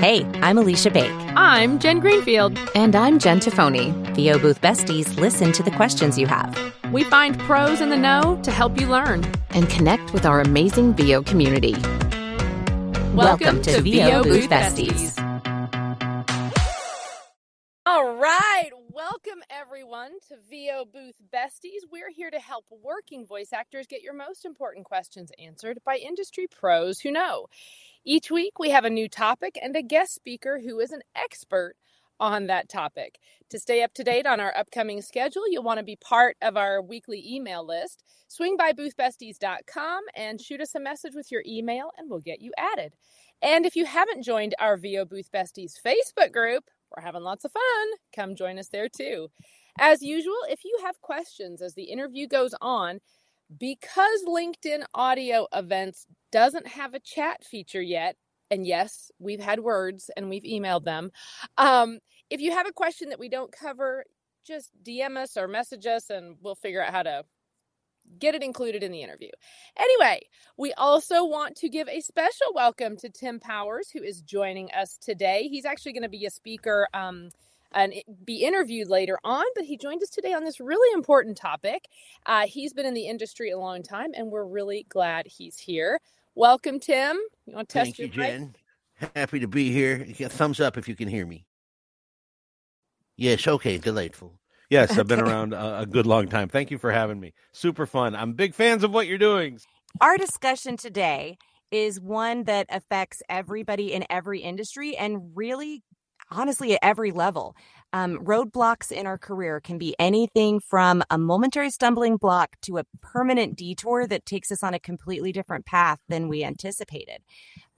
Hey, I'm Alicia Bake. I'm Jen Greenfield. And I'm Jen Tafoni. VO Booth Besties listen to the questions you have. We find pros in the know to help you learn and connect with our amazing VO community. Welcome, Welcome to, to VO, VO Booth, Booth Besties. Besties. All right. Welcome, everyone, to VO Booth Besties. We're here to help working voice actors get your most important questions answered by industry pros who know. Each week, we have a new topic and a guest speaker who is an expert on that topic. To stay up to date on our upcoming schedule, you'll want to be part of our weekly email list. Swing by boothbesties.com and shoot us a message with your email, and we'll get you added. And if you haven't joined our VO Booth Besties Facebook group, we're having lots of fun. Come join us there too. As usual, if you have questions as the interview goes on, because LinkedIn audio events doesn't have a chat feature yet, and yes, we've had words and we've emailed them. Um, if you have a question that we don't cover, just DM us or message us and we'll figure out how to get it included in the interview. Anyway, we also want to give a special welcome to Tim Powers, who is joining us today. He's actually going to be a speaker. Um, and be interviewed later on. But he joined us today on this really important topic. Uh, he's been in the industry a long time, and we're really glad he's here. Welcome, Tim. You want to test Thank your you, Jen. Happy to be here. Thumbs up if you can hear me. Yes, okay, delightful. Yes, I've been around a, a good long time. Thank you for having me. Super fun. I'm big fans of what you're doing. Our discussion today is one that affects everybody in every industry and really honestly at every level. Um, roadblocks in our career can be anything from a momentary stumbling block to a permanent detour that takes us on a completely different path than we anticipated.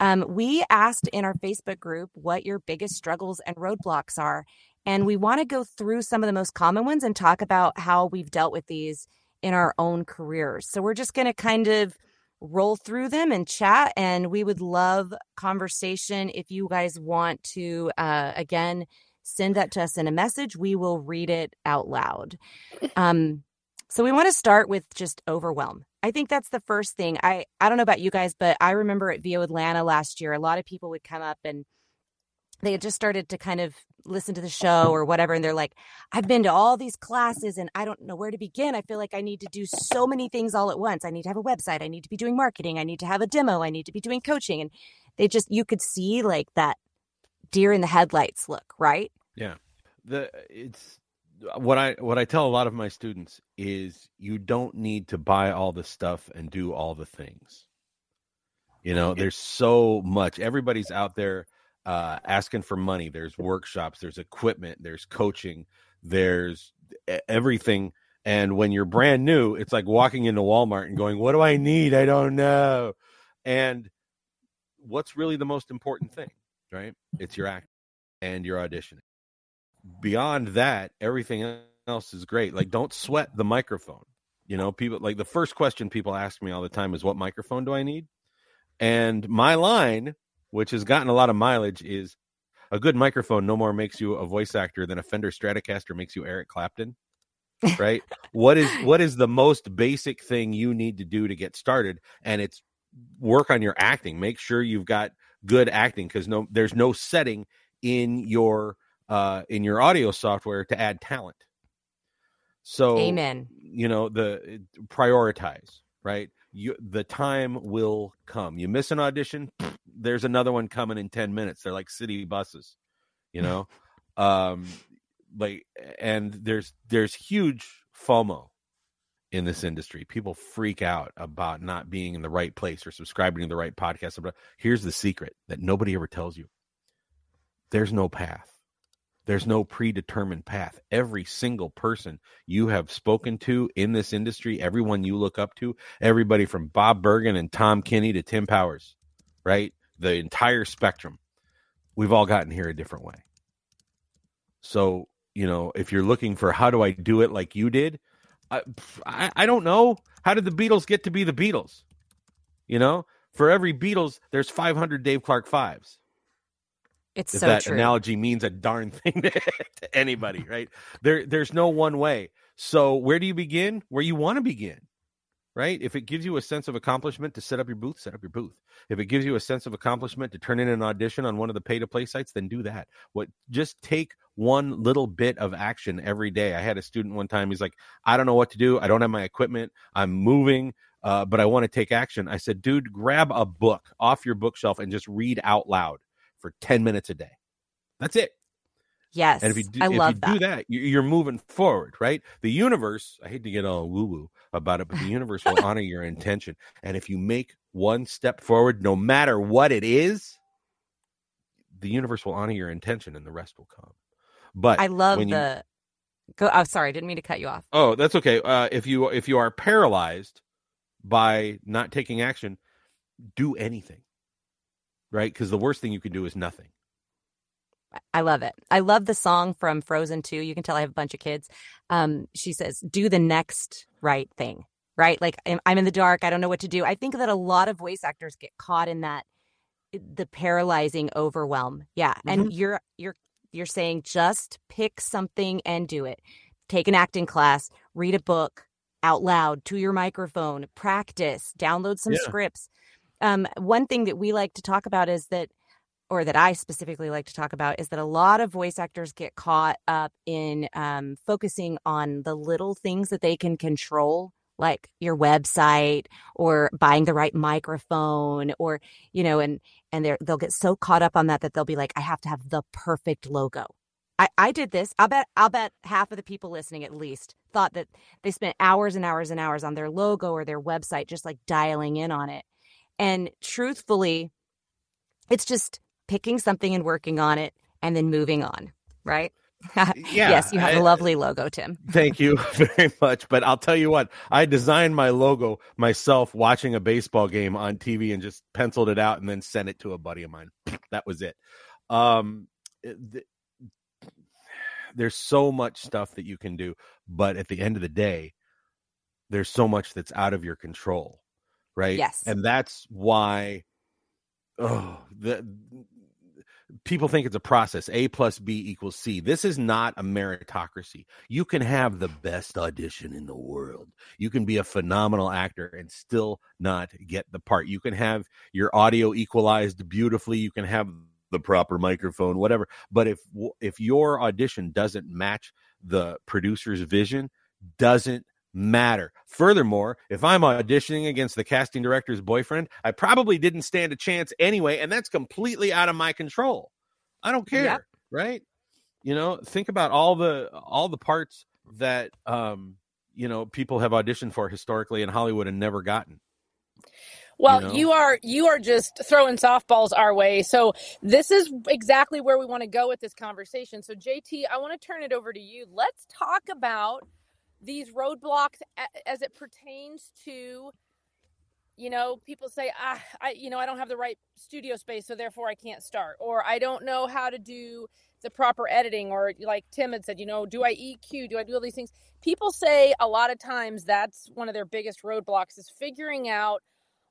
Um, we asked in our Facebook group what your biggest struggles and roadblocks are. And we want to go through some of the most common ones and talk about how we've dealt with these in our own careers. So we're just going to kind of roll through them and chat. And we would love conversation. If you guys want to, uh, again, send that to us in a message, we will read it out loud. Um, so we want to start with just overwhelm. I think that's the first thing. I I don't know about you guys, but I remember at VO Atlanta last year, a lot of people would come up and they had just started to kind of listen to the show or whatever and they're like i've been to all these classes and i don't know where to begin. I feel like i need to do so many things all at once. I need to have a website. I need to be doing marketing. I need to have a demo. I need to be doing coaching. And they just you could see like that deer in the headlights look right? Yeah. The it's what i what i tell a lot of my students is you don't need to buy all the stuff and do all the things. You know there's so much. Everybody's out there uh, asking for money. There's workshops, there's equipment, there's coaching, there's everything. And when you're brand new, it's like walking into Walmart and going, What do I need? I don't know. And what's really the most important thing, right? It's your act and your auditioning. Beyond that, everything else is great. Like, don't sweat the microphone. You know, people like the first question people ask me all the time is, What microphone do I need? And my line which has gotten a lot of mileage, is a good microphone no more makes you a voice actor than a Fender Stratocaster makes you Eric Clapton. Right? what is what is the most basic thing you need to do to get started? And it's work on your acting. Make sure you've got good acting because no there's no setting in your uh in your audio software to add talent. So Amen. You know, the prioritize, right? You the time will come. You miss an audition, there's another one coming in 10 minutes. They're like city buses, you know? um, like, and there's, there's huge FOMO in this industry. People freak out about not being in the right place or subscribing to the right podcast. Here's the secret that nobody ever tells you there's no path. There's no predetermined path. Every single person you have spoken to in this industry, everyone you look up to, everybody from Bob Bergen and Tom Kenny to Tim Powers, right? The entire spectrum, we've all gotten here a different way. So, you know, if you're looking for how do I do it like you did, I, I, I don't know. How did the Beatles get to be the Beatles? You know, for every Beatles, there's 500 Dave Clark fives. It's if so that true. analogy means a darn thing to, to anybody, right? There, there's no one way. So where do you begin? Where you want to begin, right? If it gives you a sense of accomplishment to set up your booth, set up your booth. If it gives you a sense of accomplishment to turn in an audition on one of the pay to play sites, then do that. What just take one little bit of action every day. I had a student one time, he's like, I don't know what to do. I don't have my equipment. I'm moving, uh, but I want to take action. I said, dude, grab a book off your bookshelf and just read out loud for 10 minutes a day. That's it. Yes. And if you do, I if love you that. do that, you- you're moving forward, right? The universe, I hate to get all woo woo about it, but the universe will honor your intention. And if you make one step forward, no matter what it is, the universe will honor your intention and the rest will come. But I love when you- the go oh sorry, I didn't mean to cut you off. Oh, that's okay. Uh, if you if you are paralyzed by not taking action, do anything, right? Because the worst thing you can do is nothing. I love it. I love the song from Frozen 2. You can tell I have a bunch of kids. Um, she says, do the next right thing, right? Like I'm in the dark. I don't know what to do. I think that a lot of voice actors get caught in that, the paralyzing overwhelm. Yeah. And you're, you're, you're saying just pick something and do it. Take an acting class, read a book out loud to your microphone, practice, download some Yeah. scripts. Um, one thing that we like to talk about is that or that I specifically like to talk about is that a lot of voice actors get caught up in um, focusing on the little things that they can control, like your website or buying the right microphone, or you know, and and they they'll get so caught up on that that they'll be like, I have to have the perfect logo. I, I did this. I'll bet I'll bet half of the people listening at least thought that they spent hours and hours and hours on their logo or their website, just like dialing in on it. And truthfully, it's just picking something and working on it and then moving on, right? yes, you have I- a lovely logo, Tim. Thank you very much. But I'll tell you what, I designed my logo myself watching a baseball game on TV and just penciled it out and then sent it to a buddy of mine. That was it. Um, th- there's so much stuff that you can do, but at the end of the day, there's so much that's out of your control, right? Yes. And that's why, oh, the people think it's a process a plus b equals c. This is not a meritocracy. You can have the best audition in the world. You can be a phenomenal actor and still not get the part. You can have your audio equalized beautifully. You can have the proper microphone whatever. But if if your audition doesn't match the producer's vision doesn't matter. Furthermore, if I'm auditioning against the casting director's boyfriend, I probably didn't stand a chance anyway, and that's completely out of my control. I don't care, Yep. right? You know, think about all the all the parts that um, you know, people have auditioned for historically in Hollywood and never gotten. Well, You know? you are you are just throwing softballs our way. So this is exactly where we want to go with this conversation. So JT, I want to turn it over to you. Let's talk about these roadblocks as it pertains to you know, people say, ah, I, you know, I don't have the right studio space, so therefore I can't start, or I don't know how to do the proper editing, or like Tim had said, you know, do I EQ? Do I do all these things? People say a lot of times that's one of their biggest roadblocks is figuring out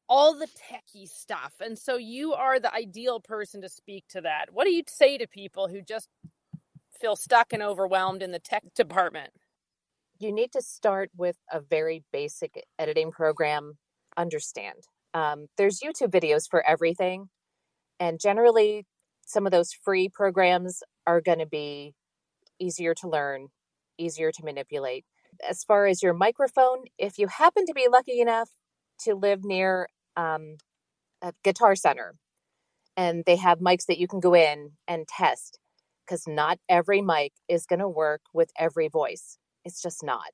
all the techie stuff. And so you are the ideal person to speak to that. What do you say to people who just feel stuck and overwhelmed in the tech department? You need to start with a very basic editing program. Understand. Um, there's YouTube videos for everything. And generally, some of those free programs are going to be easier to learn, easier to manipulate. As far as your microphone, if you happen to be lucky enough to live near um, a guitar center and they have mics that you can go in and test, because not every mic is going to work with every voice. It's just not.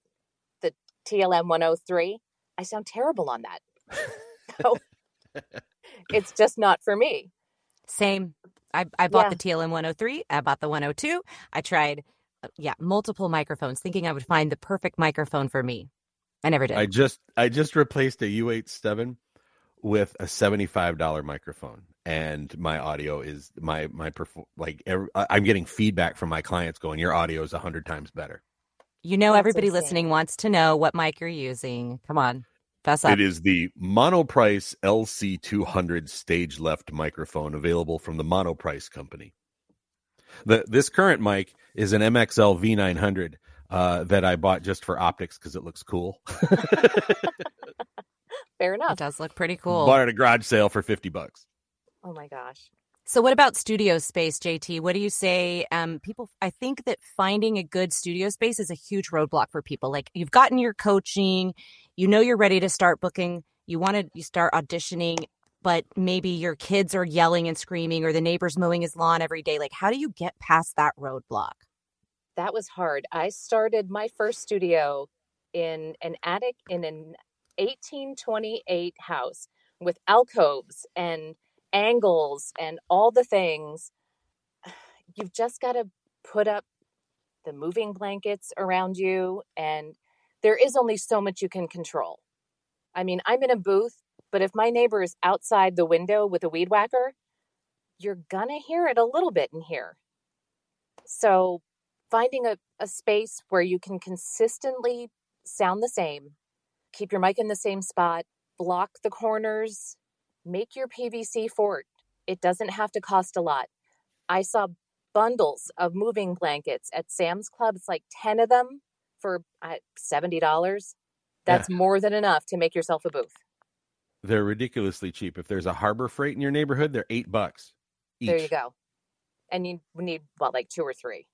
The TLM 103, I sound terrible on that. So, it's just not for me. Same. I, I bought Yeah. the TLM 103. I bought the 102. I tried, uh, yeah, multiple microphones, thinking I would find the perfect microphone for me. I never did. I just I just replaced a U87 with a $75 microphone and my audio is my my perf- like every, I- I'm getting feedback from my clients going your audio is 100 times better. You know, That's everybody insane. listening wants to know what mic you're using. Come on, fess up. It is the Monoprice LC200 stage left microphone available from the Monoprice company. The this current mic is an MXL V900 uh, that I bought just for optics because it looks cool. Fair enough. It does look pretty cool. Bought at a garage sale for fifty bucks. Oh my gosh. So, what about studio space, JT? What do you say? Um, people, I think that finding a good studio space is a huge roadblock for people. Like, you've gotten your coaching, you know, you're ready to start booking, you want to you start auditioning, but maybe your kids are yelling and screaming, or the neighbor's mowing his lawn every day. Like, how do you get past that roadblock? That was hard. I started my first studio in an attic in an 1828 house with alcoves and angles and all the things. You've just got to put up the moving blankets around you, and there is only so much you can control. I mean, I'm in a booth, but if my neighbor is outside the window with a weed whacker, you're gonna hear it a little bit in here. So, finding a, a space where you can consistently sound the same, keep your mic in the same spot, block the corners, make your PVC fort. It doesn't have to cost a lot. I saw bundles of moving blankets at Sam's Club. It's like 10 of them for uh, $70. That's yeah. more than enough to make yourself a booth. They're ridiculously cheap. If there's a Harbor Freight in your neighborhood, they're eight bucks. Each. There you go. And you need, what, like two or three?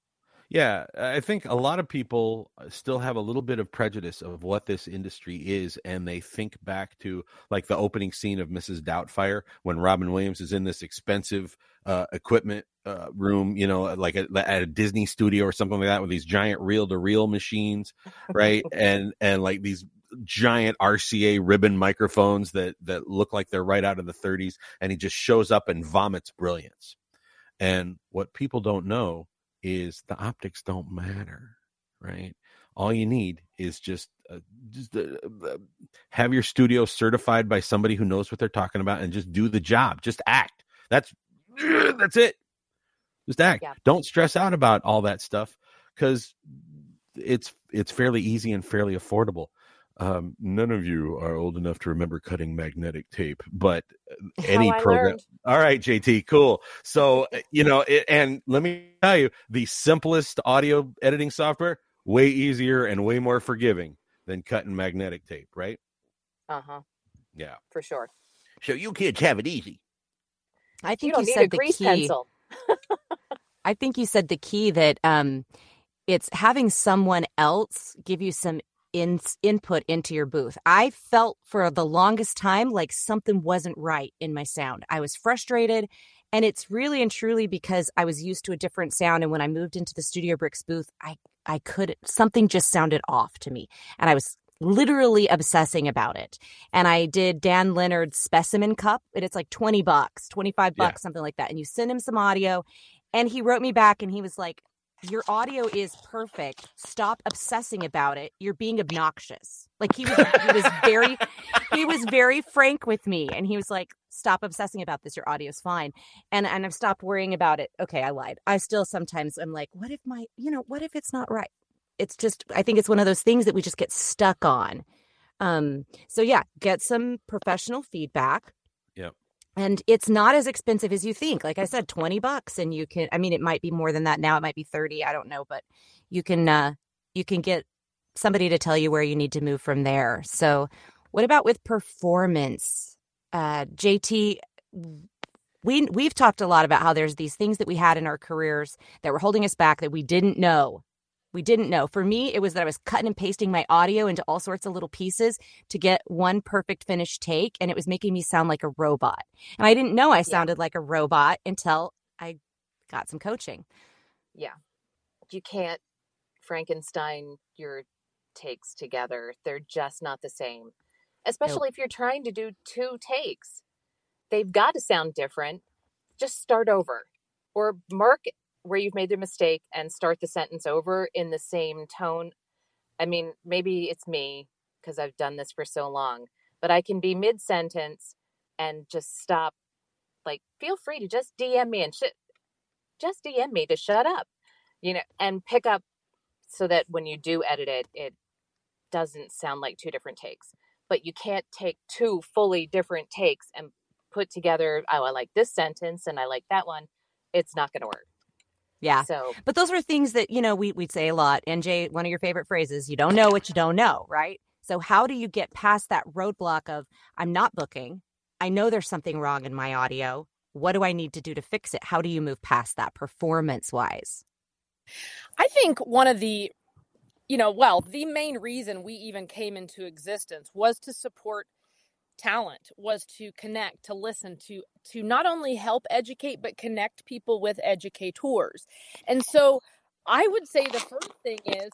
Yeah, I think a lot of people uh, still have a little bit of prejudice of what this industry is, and they think back to like the opening scene of Mrs. Doubtfire when Robin Williams is in this expensive uh, equipment uh, room, you know, like a, at a Disney studio or something like that, with these giant reel-to-reel machines, right? and and like these giant RCA ribbon microphones that that look like they're right out of the 30s, and he just shows up and vomits brilliance. And what people don't know is the optics don't matter, right? All you need is just, uh, just uh, uh, have your studio certified by somebody who knows what they're talking about and just do the job. Just act. That's that's it. Just act. Yeah. Don't stress out about all that stuff because it's it's fairly easy and fairly affordable. Um, none of you are old enough to remember cutting magnetic tape, but any program. Learned. All right, JT, cool. So, uh, you know, it, and let me tell you, the simplest audio editing software, way easier and way more forgiving than cutting magnetic tape, right? Uh huh. Yeah. For sure. So you kids have it easy. I think you, don't you need said a grease key. pencil. I think you said the key that um it's having someone else give you some in, input into your booth. I felt for the longest time like something wasn't right in my sound. I was frustrated. And it's really and truly because I was used to a different sound. And when I moved into the Studio Bricks booth, I, I could, something just sounded off to me. And I was literally obsessing about it. And I did Dan Lenard's specimen cup, and it's like 20 bucks, 25 bucks, yeah. something like that. And you send him some audio, and he wrote me back and he was like, your audio is perfect. Stop obsessing about it. You're being obnoxious. Like he was he was very he was very frank with me and he was like, stop obsessing about this. Your audio's fine. And and I've stopped worrying about it. Okay, I lied. I still sometimes I'm like, what if my you know, what if it's not right? It's just I think it's one of those things that we just get stuck on. Um, so yeah, get some professional feedback and it's not as expensive as you think. Like i said 20 bucks and you can i mean it might be more than that now. It might be 30 i don't know. But you can uh you can get somebody to tell you where you need to move from there. So what about with performance? Uh jt we we've talked a lot about how there's these things that we had in our careers that were holding us back that we didn't know we didn't know. For me, it was that I was cutting and pasting my audio into all sorts of little pieces to get one perfect finished take, and it was making me sound like a robot. And I didn't know I sounded yeah. like a robot until I got some coaching. Yeah. You can't Frankenstein your takes together. They're just not the same. Especially nope. if you're trying to do two takes. They've got to sound different. Just start over or mark where you've made the mistake and start the sentence over in the same tone. I mean, maybe it's me because I've done this for so long, but I can be mid sentence and just stop. Like, feel free to just DM me and just DM me to shut up, you know, and pick up so that when you do edit it, it doesn't sound like two different takes. But you can't take two fully different takes and put together, oh, I like this sentence and I like that one. It's not going to work. Yeah. So, but those are things that, you know, we, we'd say a lot. NJ, one of your favorite phrases, you don't know what you don't know, right? So, how do you get past that roadblock of, I'm not booking? I know there's something wrong in my audio. What do I need to do to fix it? How do you move past that performance wise? I think one of the, you know, well, the main reason we even came into existence was to support talent was to connect to listen to to not only help educate but connect people with educators. And so i would say the first thing is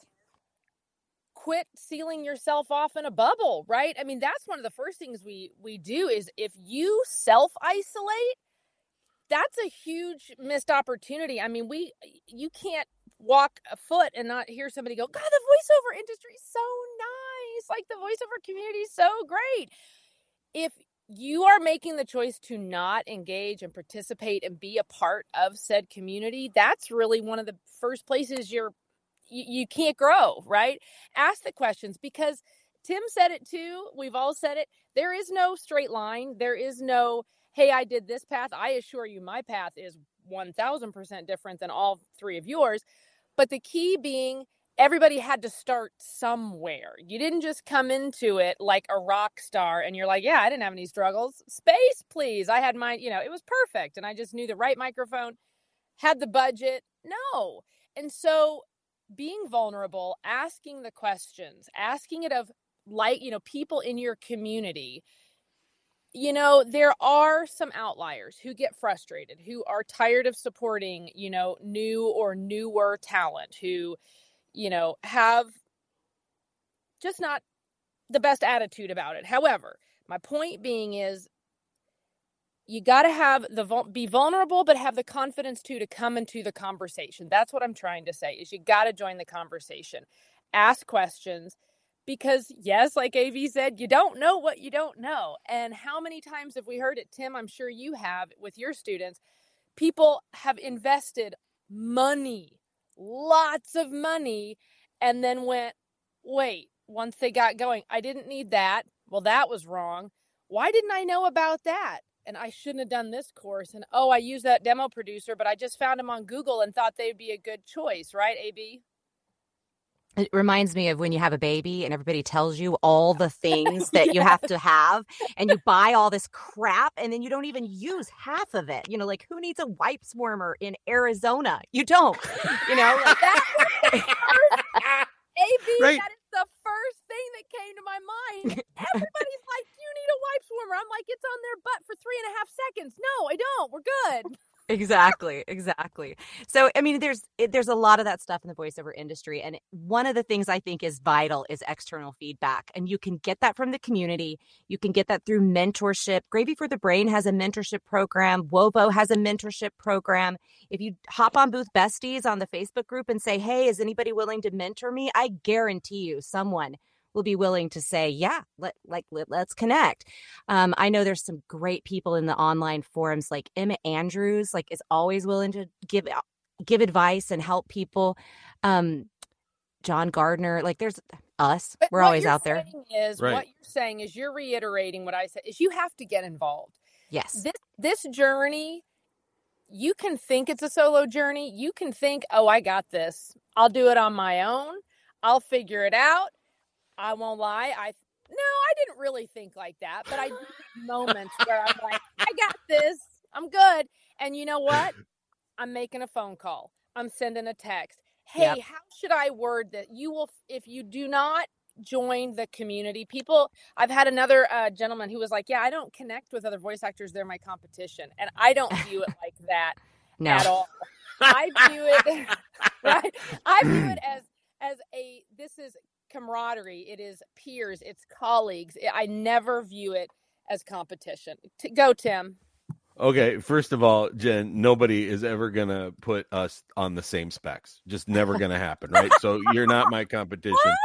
quit sealing yourself off in a bubble right? I mean that's one of the first things we we do is if you self isolate that's a huge missed opportunity. I mean we you can't walk a foot and not hear somebody go god the voiceover industry is so nice. Like the voiceover community is so great if you are making the choice to not engage and participate and be a part of said community, that's really one of the first places you're you, you can't grow, right? Ask the questions because Tim said it too. We've all said it. There is no straight line. There is no, hey, I did this path. I assure you, my path is 1000% different than all three of yours. But the key being everybody had to start somewhere. You didn't just come into it like a rock star and you're like, yeah, I didn't have any struggles. Space, please. I had my, you know, it was perfect. And I just knew the right microphone, had the budget. No. And so being vulnerable, asking the questions, asking it of like, you know, people in your community. You know, there are some outliers who get frustrated, who are tired of supporting, you know, new or newer talent, who, you know, have just not the best attitude about it. However, my point being is you got to have the be vulnerable but have the confidence too to come into the conversation. That's what I'm trying to say is you got to join the conversation. Ask questions because yes, like AV said, you don't know what you don't know. And how many times have we heard it Tim? I'm sure you have with your students. People have invested money lots of money and then went, wait, once they got going, I didn't need that. Well, that was wrong. Why didn't I know about that? And I shouldn't have done this course. And oh, I used that demo producer, but I just found them on Google and thought they'd be a good choice, right, AB? It reminds me of when you have a baby and everybody tells you all the things that yeah. you have to have, and you buy all this crap, and then you don't even use half of it. You know, like who needs a wipes warmer in Arizona? You don't. You know, like that. AB, right. that is the first thing that came to my mind. Everybody's like, "You need a wipes warmer." I'm like, "It's on their butt for three and a half seconds." No, I don't. We're good exactly exactly. So i mean there's eh, there's a lot of that stuff in the voiceover industry and one of the things i think is vital is external feedback and you can get that from the community you can get that through mentorship. Gravy for the brain has a mentorship program wovo has a mentorship program. If you hop on booth besties on the facebook group and say hey is anybody willing to mentor me? I guarantee you someone will be willing to say, yeah, let like let, us connect. Um, I know there's some great people in the online forums, like Emma Andrews, like is always willing to give uh, give advice and help people. Um, John Gardner, like there's us. But We're always out there. Is right. what you're saying is you're reiterating what I said is you have to get involved. Yes. This this journey you can think it's a solo journey. You can think, "Oh, I got this. I'll do it on my own. I'll figure it out." I won't lie. I no, I didn't really think like that, but I do moments where I'm like, I got this. I'm good. And you know what? I'm making a phone call. I'm sending a text. Hey, yep. how should I word that? You will, if you do not join the community, people. I've had another uh, gentleman who was like, "Yeah, I don't connect with other voice actors. They're my competition," and I don't view it like that no. at all. I view it right. I view it as as a this is camaraderie, it is peers, it's colleagues. Eh, I never view it as competition. T- go, Tim. Okay, first of all, Jen, nobody is ever going to put us on the same specs. Just never going to happen, right? so you're not my competition.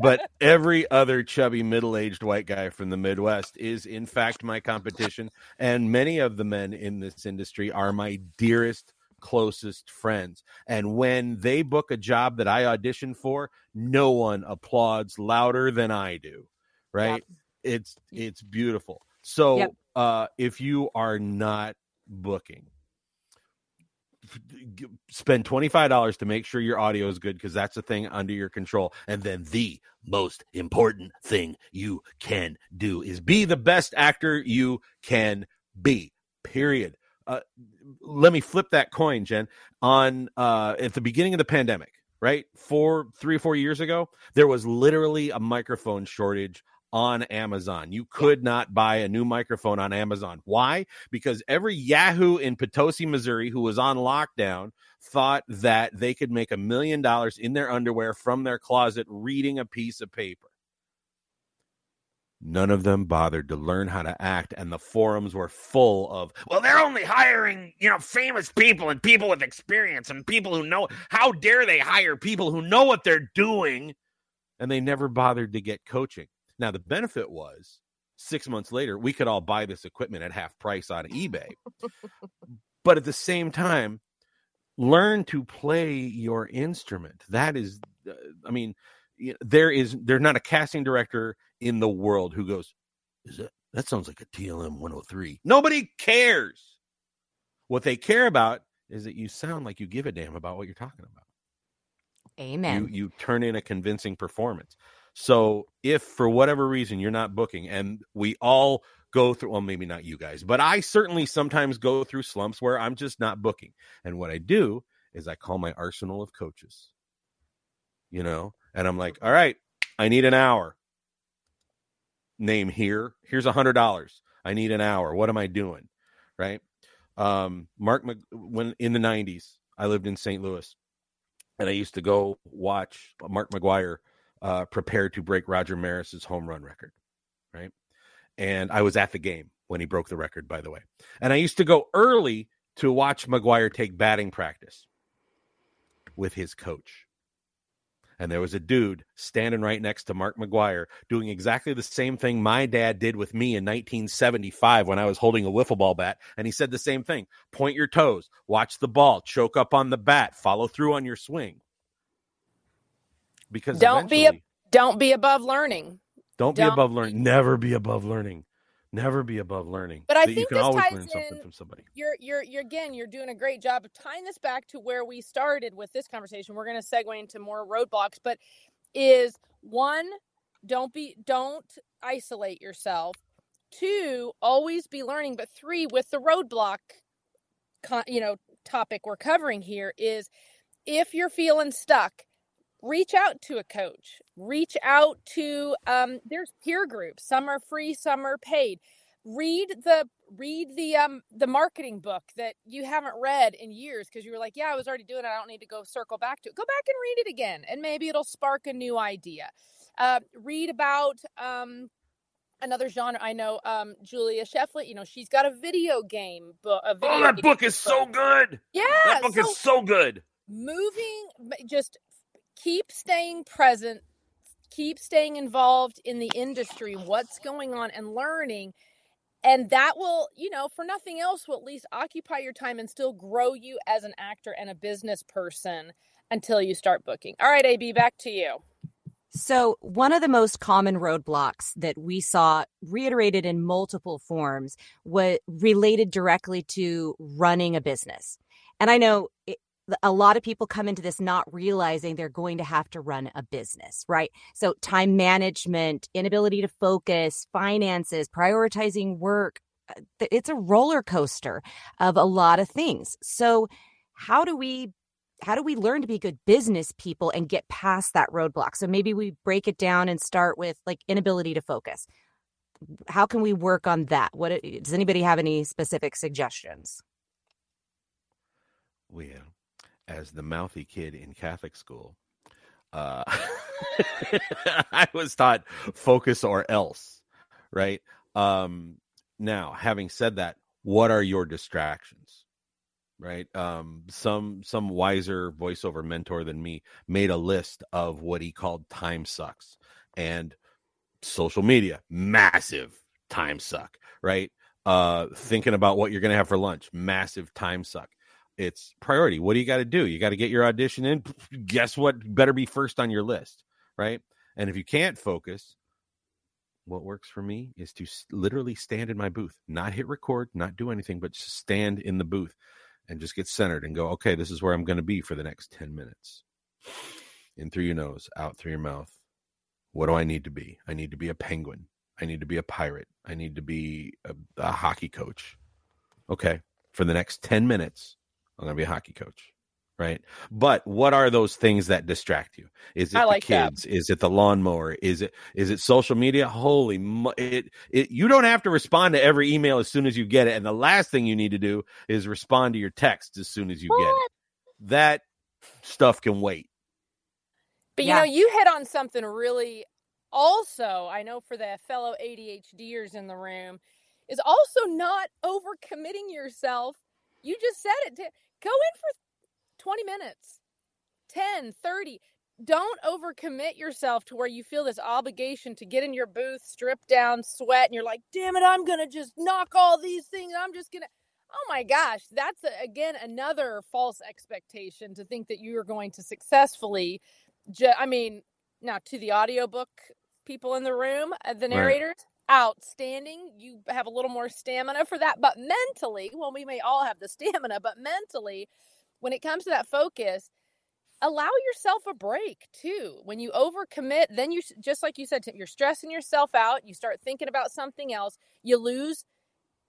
but every other chubby middle-aged white guy from the Midwest is in fact my competition, and many of the men in this industry are my dearest closest friends. And when they book a job that I audition for, no one applauds louder than I do. Right? Yep. It's it's beautiful. So yep. uh if you are not booking spend $25 to make sure your audio is good because that's the thing under your control. And then the most important thing you can do is be the best actor you can be, period. Uh, let me flip that coin, Jen. On uh, at the beginning of the pandemic, right? Four, three or four years ago, there was literally a microphone shortage on Amazon. You could not buy a new microphone on Amazon. Why? Because every Yahoo in Potosi, Missouri, who was on lockdown, thought that they could make a million dollars in their underwear from their closet reading a piece of paper. None of them bothered to learn how to act, and the forums were full of, well, they're only hiring, you know, famous people and people with experience and people who know. How dare they hire people who know what they're doing? And they never bothered to get coaching. Now, the benefit was six months later, we could all buy this equipment at half price on eBay. but at the same time, learn to play your instrument. That is, uh, I mean, there is there's not a casting director in the world who goes, is that that sounds like a TLM 103. Nobody cares. What they care about is that you sound like you give a damn about what you're talking about. Amen. You you turn in a convincing performance. So if for whatever reason you're not booking, and we all go through, well, maybe not you guys, but I certainly sometimes go through slumps where I'm just not booking. And what I do is I call my arsenal of coaches, you know, and I'm like, all right, I need an hour. Name here. Here's a hundred dollars. I need an hour. What am I doing? Right. Um, Mark, when in the 90s, I lived in St. Louis and I used to go watch Mark McGwire uh, prepared to break Roger Maris's home run record, right? And I was at the game when he broke the record, by the way. And I used to go early to watch McGwire take batting practice with his coach. And there was a dude standing right next to Mark McGwire doing exactly the same thing my dad did with me in 1975 when I was holding a wiffle ball bat. And he said the same thing point your toes, watch the ball, choke up on the bat, follow through on your swing because don't be a, don't be above learning. Don't, don't be above learning. Never be above learning. Never be above learning. But I think you can always learn something from somebody. You're, you're, you're again. You're doing a great job of tying this back to where we started with this conversation. We're going to segue into more roadblocks, but is one, don't be, don't isolate yourself. Two, always be learning. But three, with the roadblock, you know, topic we're covering here is if you're feeling stuck reach out to a coach reach out to um, there's peer groups some are free some are paid. Read the read the um the marketing book that you haven't read in years because you were like yeah i was already doing it i don't need to go circle back to it. Go back and read it again and maybe it'll spark a new idea. Uh, read about um another genre i know um julia shefflin you know she's got a video game book oh that book is book. so good yeah that book so is so good! moving just keep staying present, keep staying involved in the industry, what's going on, and learning. And that will, you know, for nothing else, will at least occupy your time and still grow you as an actor and a business person until you start booking. All right, AB, back to you. So, one of the most common roadblocks that we saw reiterated in multiple forms was related directly to running a business. And I know a lot of people come into this not realizing they're going to have to run a business, right? So, time management, inability to focus, finances, prioritizing work, uh, it's a roller coaster of a lot of things. So, how do we how do we learn to be good business people and get past that roadblock? So maybe we break it down and start with like inability to focus. How can we work on that? What does anybody have any specific suggestions? Well, as the mouthy kid in Catholic school, uh, I was taught focus or else, right? Um, now, having said that, what are your distractions? Right. Um, some some wiser voiceover mentor than me made a list of what he called time sucks and social media, massive time suck, right? Uh, thinking about what you're gonna have for lunch, massive time suck it's priority. What do you got to do? You got to get your audition in. Guess what? Better be first on your list, right? And if you can't focus, what works for me is to literally stand in my booth, not hit record, not do anything, but just stand in the booth. and just get centered and go, okay, this is where I'm going to be for the next 10 minutes. In through your nose, out through your mouth. What do I need to be? I need to be a penguin. I need to be a pirate. I need to be a, a hockey coach. Okay. For the next 10 minutes, I'm going to be a hockey coach right? But what are those things that distract you? Is it like the kids? That. Is it the lawnmower? Is it is it social media? Holy, mu- it, it you don't have to respond to every email as soon as you get it, and the last thing you need to do is respond to your text as soon as you what? get it. That stuff can wait. But yeah. you know, you hit on something really. Also, I know for the fellow ADHDers in the room, is also not overcommitting yourself. You just said it. Go in for 20 minutes, 10, 30. Don't overcommit yourself to where you feel this obligation to get in your booth, strip down, sweat, and you're like, damn it, I'm going to just knock all these things. I'm just going to. Oh my gosh, that's a, again another false expectation to think that you are going to successfully. Ju- I mean, now to the audiobook people in the room, uh, the narrators, right. Outstanding. You have a little more stamina for that, but mentally, well, we may all have the stamina, but mentally, when it comes to that focus, allow yourself a break too. When you overcommit, then you just like you said, you're stressing yourself out. You start thinking about something else. You lose,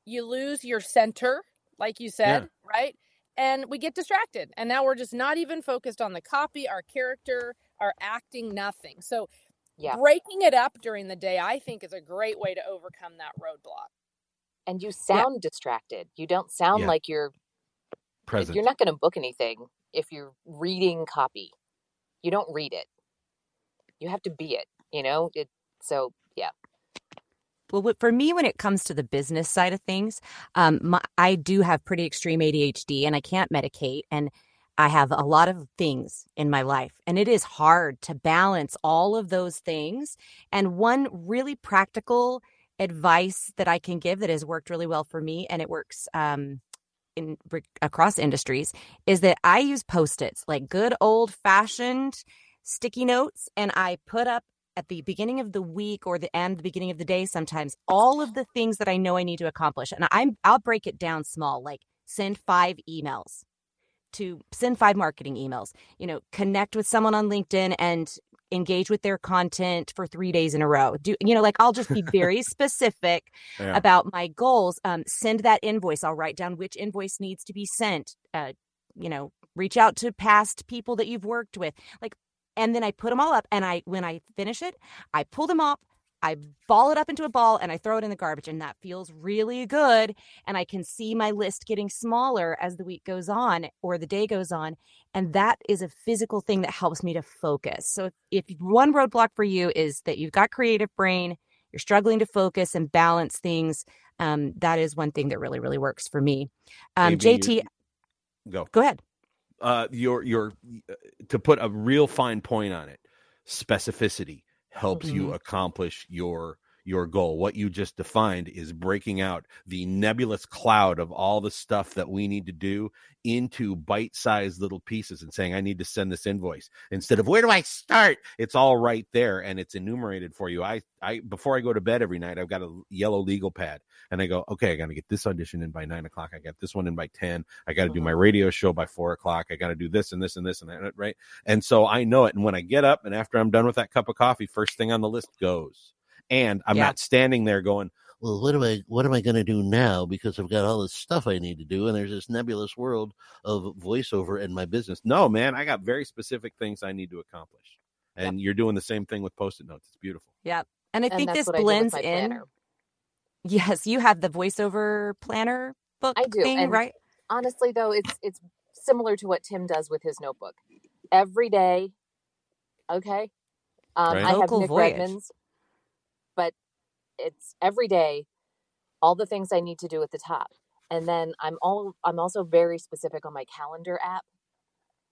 you lose your center, like you said, yeah. right? And we get distracted, and now we're just not even focused on the copy, our character, our acting, nothing. So, yeah. breaking it up during the day, I think, is a great way to overcome that roadblock. And you sound yeah. distracted. You don't sound yeah. like you're present. You're not going to book anything if you're reading copy. You don't read it. You have to be it, you know? It so yeah. Well, for me, when it comes to the business side of things, um, my, I do have pretty extreme ADHD and I can't medicate. And I have a lot of things in my life, and it is hard to balance all of those things. And one really practical advice that I can give that has worked really well for me, and it works um, in across industries is that I use post-its, like good old fashioned sticky notes, and I put up at the beginning of the week or the end, the beginning of the day, sometimes all of the things that I know I need to accomplish. And I'm I'll break it down small, like send five emails to send five marketing emails, you know, connect with someone on LinkedIn and engage with their content for three days in a row. Do you know, like I'll just be very specific yeah. about my goals. Um, send that invoice. I'll write down which invoice needs to be sent. Uh, you know, reach out to past people that you've worked with. Like, and then I put them all up. And I, when I finish it, I pull them up. I ball it up into a ball and I throw it in the garbage, and that feels really good. And I can see my list getting smaller as the week goes on or the day goes on. And that is a physical thing that helps me to focus. So if, one roadblock for you is that you've got creative brain, you're struggling to focus and balance things, um, that is one thing that really, really works for me. Um, JT, go go ahead. Uh, your your uh, to put a real fine point on it, specificity helps mm-hmm. you accomplish your your goal. What you just defined is breaking out the nebulous cloud of all the stuff that we need to do into bite sized little pieces and saying, I need to send this invoice instead of where do I start? It's all right there and it's enumerated for you. I, I, before I go to bed every night, I've got a yellow legal pad and I go, okay, I got to get this audition in by nine o'clock. I got this one in by 10. I got to do my mm-hmm. radio show by four o'clock. I got to do this and this and this and that. Right. And so I know it. And when I get up and after I'm done with that cup of coffee, first thing on the list goes and I'm yeah. not standing there going, well, what am I what am I going to do now because I've got all this stuff I need to do and there's this nebulous world of voiceover and my business. No, man, I got very specific things I need to accomplish. And yep. you're doing the same thing with post-it notes. It's beautiful. Yeah. And I and think this blends in. Planner. Yes, you have the voiceover planner book I do. thing, and right? Honestly though, it's it's similar to what Tim does with his notebook. Every day, okay? Um, right. I have Nick voyage. Redmond's but it's every day all the things I need to do at the top. And then I'm all I'm also very specific on my calendar app.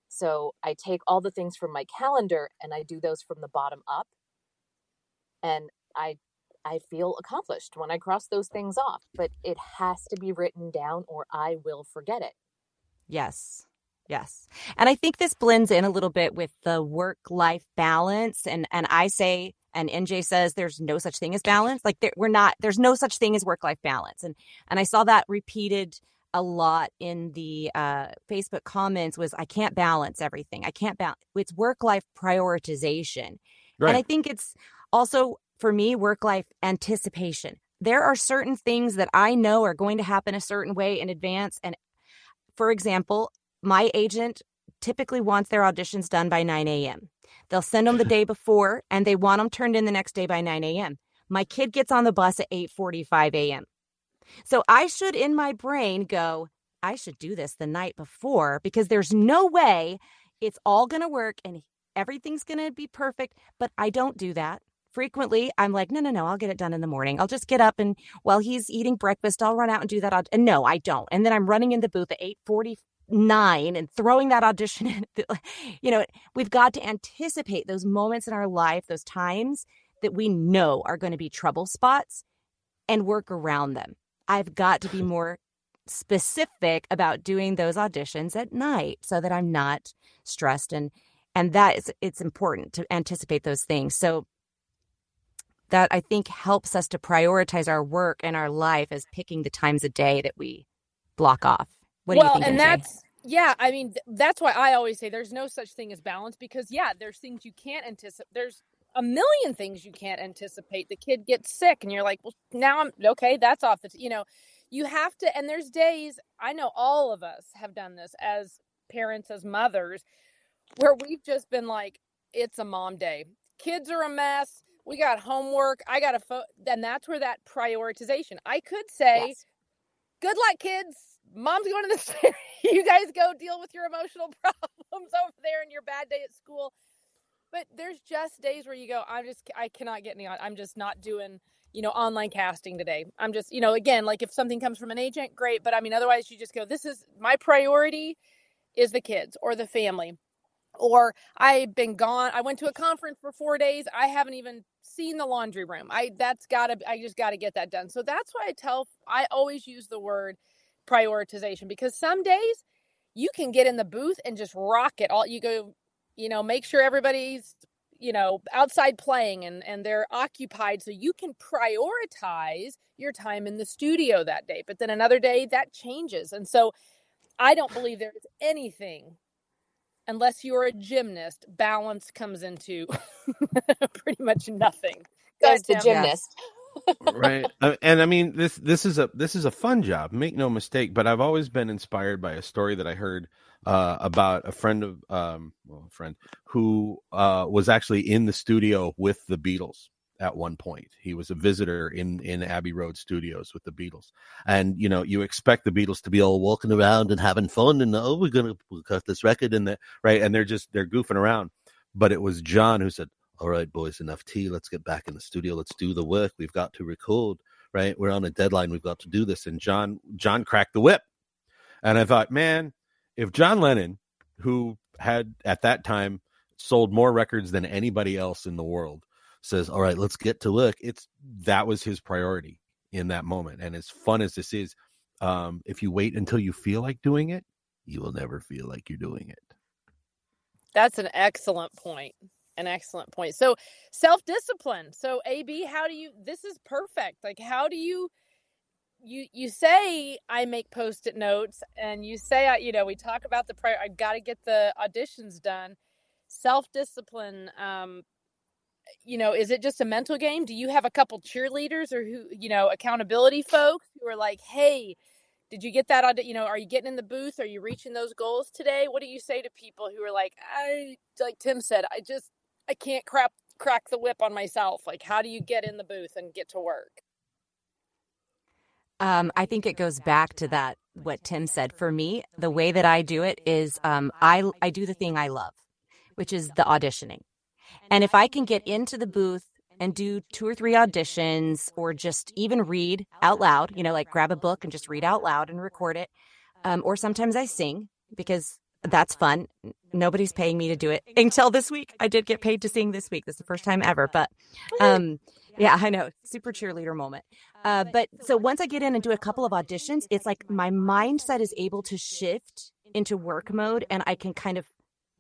So I take all the things from my calendar and I do those from the bottom up. And I I feel accomplished when I cross those things off, but it has to be written down or I will forget it. Yes. Yes. And I think this blends in a little bit with the work life balance and and I say and NJ says there's no such thing as balance. Like there, we're not, there's no such thing as work life balance. And, and I saw that repeated a lot in the uh, Facebook comments was, I can't balance everything. I can't balance. It's work life prioritization. Right. And I think it's also, for me, work life anticipation. There are certain things that I know are going to happen a certain way in advance. And for example, my agent typically wants their auditions done by 9 a.m. They'll send them the day before and they want them turned in the next day by 9 a.m. My kid gets on the bus at 8:45 a.m. So I should in my brain go, I should do this the night before because there's no way it's all going to work and everything's going to be perfect, but I don't do that. Frequently, I'm like, no, no, no, I'll get it done in the morning. I'll just get up and while he's eating breakfast, I'll run out and do that. And no, I don't. And then I'm running in the booth at 8:49 and throwing that audition in. You know, we've got to anticipate those moments in our life, those times that we know are going to be trouble spots and work around them. I've got to be more specific about doing those auditions at night so that I'm not stressed and and that is it's important to anticipate those things. So that I think helps us to prioritize our work and our life as picking the times a day that we block off. What well, do you think? And that's yeah, I mean that's why I always say there's no such thing as balance because yeah, there's things you can't anticipate. There's a million things you can't anticipate. The kid gets sick, and you're like, well, now I'm okay. That's off the, t-. you know, you have to. And there's days I know all of us have done this as parents, as mothers, where we've just been like, it's a mom day. Kids are a mess. We got homework. I got a phone. And that's where that prioritization. I could say, yes. good luck, kids. Mom's going to the you guys go deal with your emotional problems over there and your bad day at school. But there's just days where you go i'm just i cannot get any on i'm just not doing you know online casting today. I'm just you know again like if something comes from an agent great but i mean otherwise you just go this is my priority is the kids or the family. Or i've been gone i went to a conference for four days i haven't even seen the laundry room. I that's gotta i just gotta get that done. So that's why i tell i always use the word prioritization because some days you can get in the booth and just rock it all. You go you know make sure everybody's you know outside playing and and they're occupied so you can prioritize your time in the studio that day but then another day that changes and so i don't believe there's anything unless you're a gymnast balance comes into pretty much nothing. Goes the um, gymnast right and i mean this this is a this is a fun job make no mistake but i've always been inspired by a story that i heard uh, about a friend of um, well, a friend who uh, was actually in the studio with the Beatles at one point. He was a visitor in in Abbey Road Studios with the Beatles, and you know you expect the Beatles to be all walking around and having fun, and oh we're gonna cut this record and the right, and they're just they're goofing around. But it was John who said, "All right, boys, enough tea. Let's get back in the studio. Let's do the work. We've got to record. Right, we're on a deadline. We've got to do this." And John John cracked the whip, and I thought, man, if John Lennon, who had at that time sold more records than anybody else in the world, says, "All right, let's get to work," it's that was his priority in that moment. And as fun as this is, um, if you wait until you feel like doing it, you will never feel like you're doing it. That's an excellent point. An excellent point. So self discipline. So AB, how do you? This is perfect. Like, how do you? you you say I make post-it notes and you say I you know we talk about the prayer I got to get the auditions done self-discipline um you know is it just a mental game do you have a couple cheerleaders or who you know accountability folks who are like hey did you get that audit you know are you getting in the booth are you reaching those goals today what do you say to people who are like I like Tim said I just I can't crap crack the whip on myself like how do you get in the booth and get to work um, I think it goes back to that what Tim said. For me, the way that I do it is um, I I do the thing I love, which is the auditioning. And if I can get into the booth and do two or three auditions, or just even read out loud, you know, like grab a book and just read out loud and record it, um, or sometimes I sing because that's fun. Nobody's paying me to do it until this week. I did get paid to sing this week. This is the first time ever, but um, yeah, I know. Super cheerleader moment. Uh, but so once I get in and do a couple of auditions, it's like my mindset is able to shift into work mode and I can kind of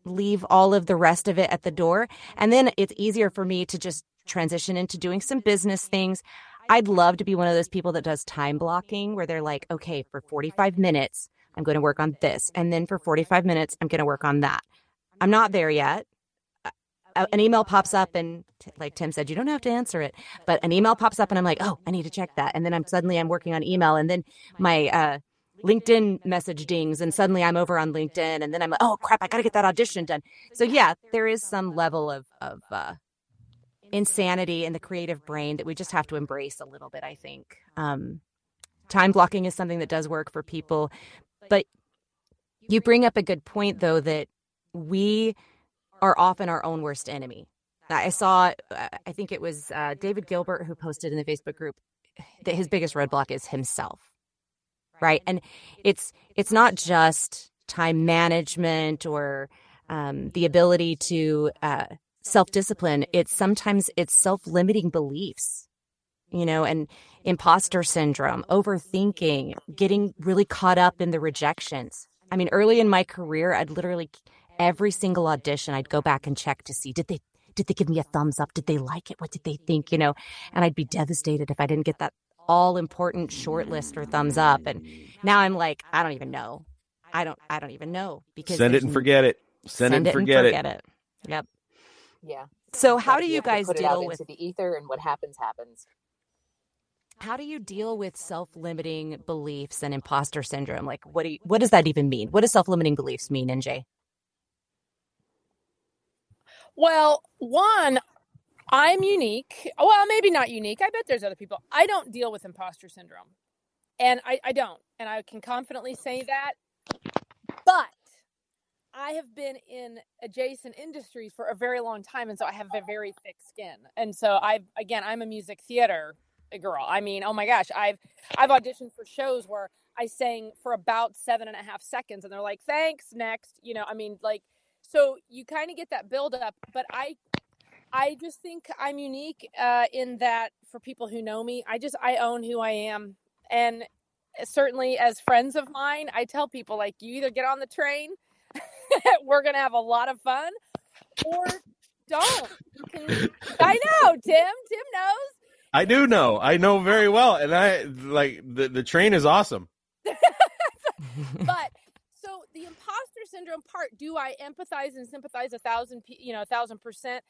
leave all of the rest of it at the door. And then it's easier for me to just transition into doing some business things. I'd love to be one of those people that does time blocking where they're like, okay, for 45 minutes, I'm going to work on this. And then for 45 minutes, I'm going to work on that. I'm not there yet. An email pops up, and like Tim said, you don't have to answer it, but an email pops up, and I'm like, oh, I need to check that. And then I'm suddenly I'm working on email, and then my uh, LinkedIn message dings, and suddenly I'm over on LinkedIn, and then I'm like, oh crap, I got to get that audition done. So yeah, there is some level of of uh, insanity in the creative brain that we just have to embrace a little bit. I think um, time blocking is something that does work for people, but you bring up a good point though that we are often our own worst enemy. I saw, I think it was uh, David Gilbert who posted in the Facebook group that his biggest roadblock is himself, right? And it's it's not just time management or um, the ability to uh, self discipline. It's sometimes it's self limiting beliefs, you know, and imposter syndrome, overthinking, getting really caught up in the rejections. I mean, early in my career, I'd literally every single audition, I'd go back and check to see did they did they give me a thumbs up? Did they like it? What did they think? You know, and I'd be devastated if I didn't get that all important shortlist or thumbs up. And now I'm like, I don't even know. I don't I don't even know because send it and forget it. Send, send it and forget, and forget it. it. Yep. Yeah. So how do you, you guys deal with the ether and what happens happens? How do you deal with self-limiting beliefs and imposter syndrome? Like what do you, what does that even mean? What does self-limiting beliefs mean, NJ? Well, one, I'm unique. Well, maybe not unique. I bet there's other people. I don't deal with imposter syndrome. And I, I don't. And I can confidently say that. But I have been in adjacent industries for a very long time, and so I have a very thick skin. And so I, again, I'm a music theater girl. I mean, oh my gosh, I've I've auditioned for shows where I sang for about seven and a half seconds, and they're like, "Thanks, next." You know, I mean, like, so you kind of get that build up. But I, I just think I'm unique uh, in that for people who know me, I just I own who I am, and certainly as friends of mine, I tell people like, you either get on the train we're gonna have a lot of fun, or don't. Can, I know, Tim. Tim knows. I do know. I know very well, and I like the the train is awesome. but so the imposter syndrome part, do I empathize and sympathize a thousand, you know, a thousand percent?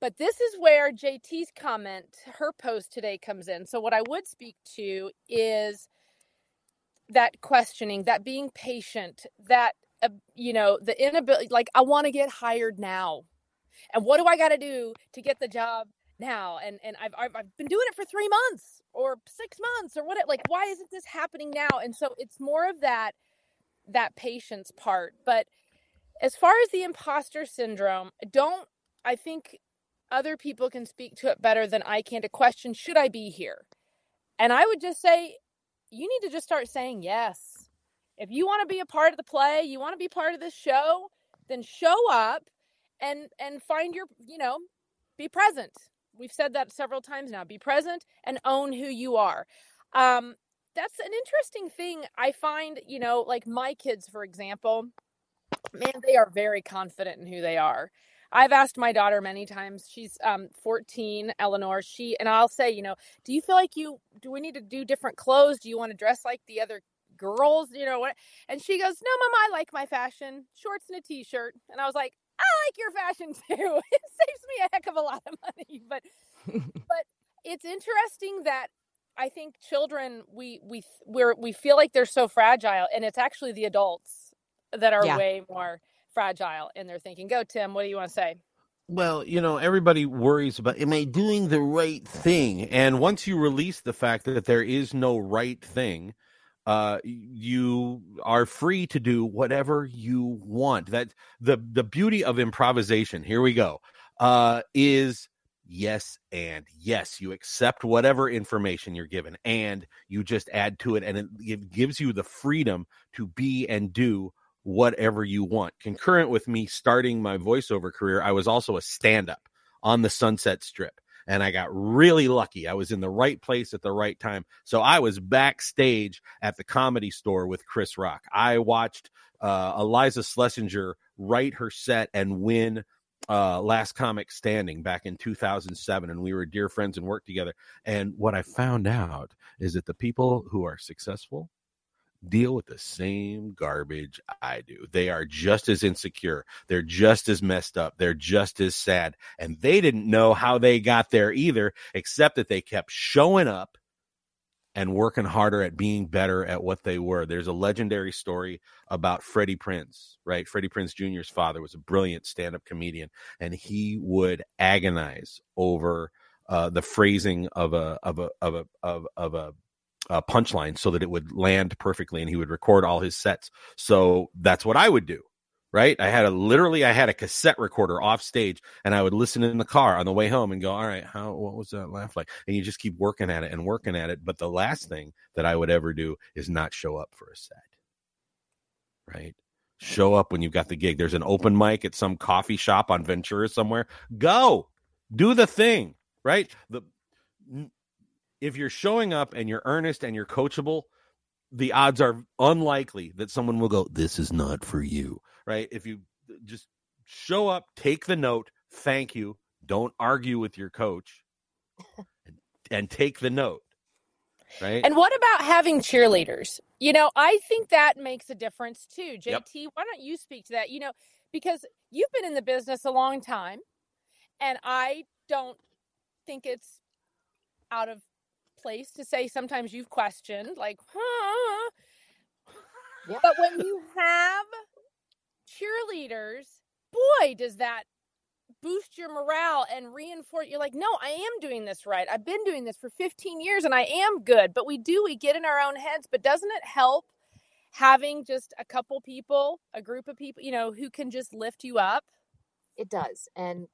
But this is where JT's comment, her post today comes in. So what I would speak to is that questioning, that being patient, that uh, you know, the inability, like, I want to get hired now. And what do I got to do to get the job now? And and I've, I've, I've been doing it for three months or six months or what? It, like, why isn't this happening now? And so it's more of that that patience part. But as far as the imposter syndrome, don't I think other people can speak to it better than I can to question should I be here? And I would just say you need to just start saying yes if you want to be a part of the play, you want to be part of this show, then show up and and find your, you know, be present. We've said that several times now. Be present and own who you are. Um, that's an interesting thing. I find, you know, like my kids, for example, man, they are very confident in who they are. I've asked my daughter many times. She's um, 14, Eleanor. She and I'll say, you know, do you feel like you do we need to do different clothes? Do you want to dress like the other girls, you know what? And she goes, No, mom, I like my fashion, shorts and a t shirt. And I was like, I like your fashion too. It saves me a heck of a lot of money. But but it's interesting that I think children we we we we feel like they're so fragile, and it's actually the adults that are yeah. way more fragile in their thinking. Go, Tim. What do you want to say? Well, you know, everybody worries about am I doing the right thing? And once you release the fact that there is no right thing, uh you are free to do whatever you want. That the the beauty of improvisation here we go uh is yes and yes. You accept whatever information you're given and you just add to it and it, it gives you the freedom to be and do whatever you want. Concurrent with me starting my voiceover career i was also a stand-up on the sunset strip and I got really lucky. I was in the right place at the right time. So I was backstage at the comedy store with Chris Rock. I watched uh, Iliza Shlesinger write her set and win uh, Last Comic Standing back in 2007, and we were dear friends and worked together. And what I found out is that the people who are successful deal with the same garbage I do. They are just as insecure. They're just as messed up. They're just as sad. And they didn't know how they got there either, except that they kept showing up and working harder at being better at what they were. There's a legendary story about Freddie Prinze, right? Freddie Prinze Jr.'s father was a brilliant stand up comedian, and he would agonize over uh, the phrasing of a of a of a of, of a uh, punchline so that it would land perfectly and he would record all his sets. So that's what I would do. Right. I had a literally, I had a cassette recorder off stage and I would listen in the car on the way home and go, all right, how, what was that laugh like? And you just keep working at it and working at it. But the last thing that I would ever do is not show up for a set. Right. Show up when you've got the gig. There's an open mic at some coffee shop on Ventura somewhere. Go do the thing. Right. The, if you're showing up and you're earnest and you're coachable, the odds are unlikely that someone will go, This is not for you. Right. If you just show up, take the note, thank you, don't argue with your coach, and, and take the note. Right. And what about having cheerleaders? You know, I think that makes a difference too. JT, yep. why don't you speak to that? You know, because you've been in the business a long time, and I don't think it's out of place to say sometimes you've questioned, like, huh? Yeah. But when you have cheerleaders, boy, does that boost your morale and reinforce you're like no i am doing this right i've been doing this for 15 years and i am good but we do we get in our own heads but doesn't it help having just a couple people a group of people you know who can just lift you up it does and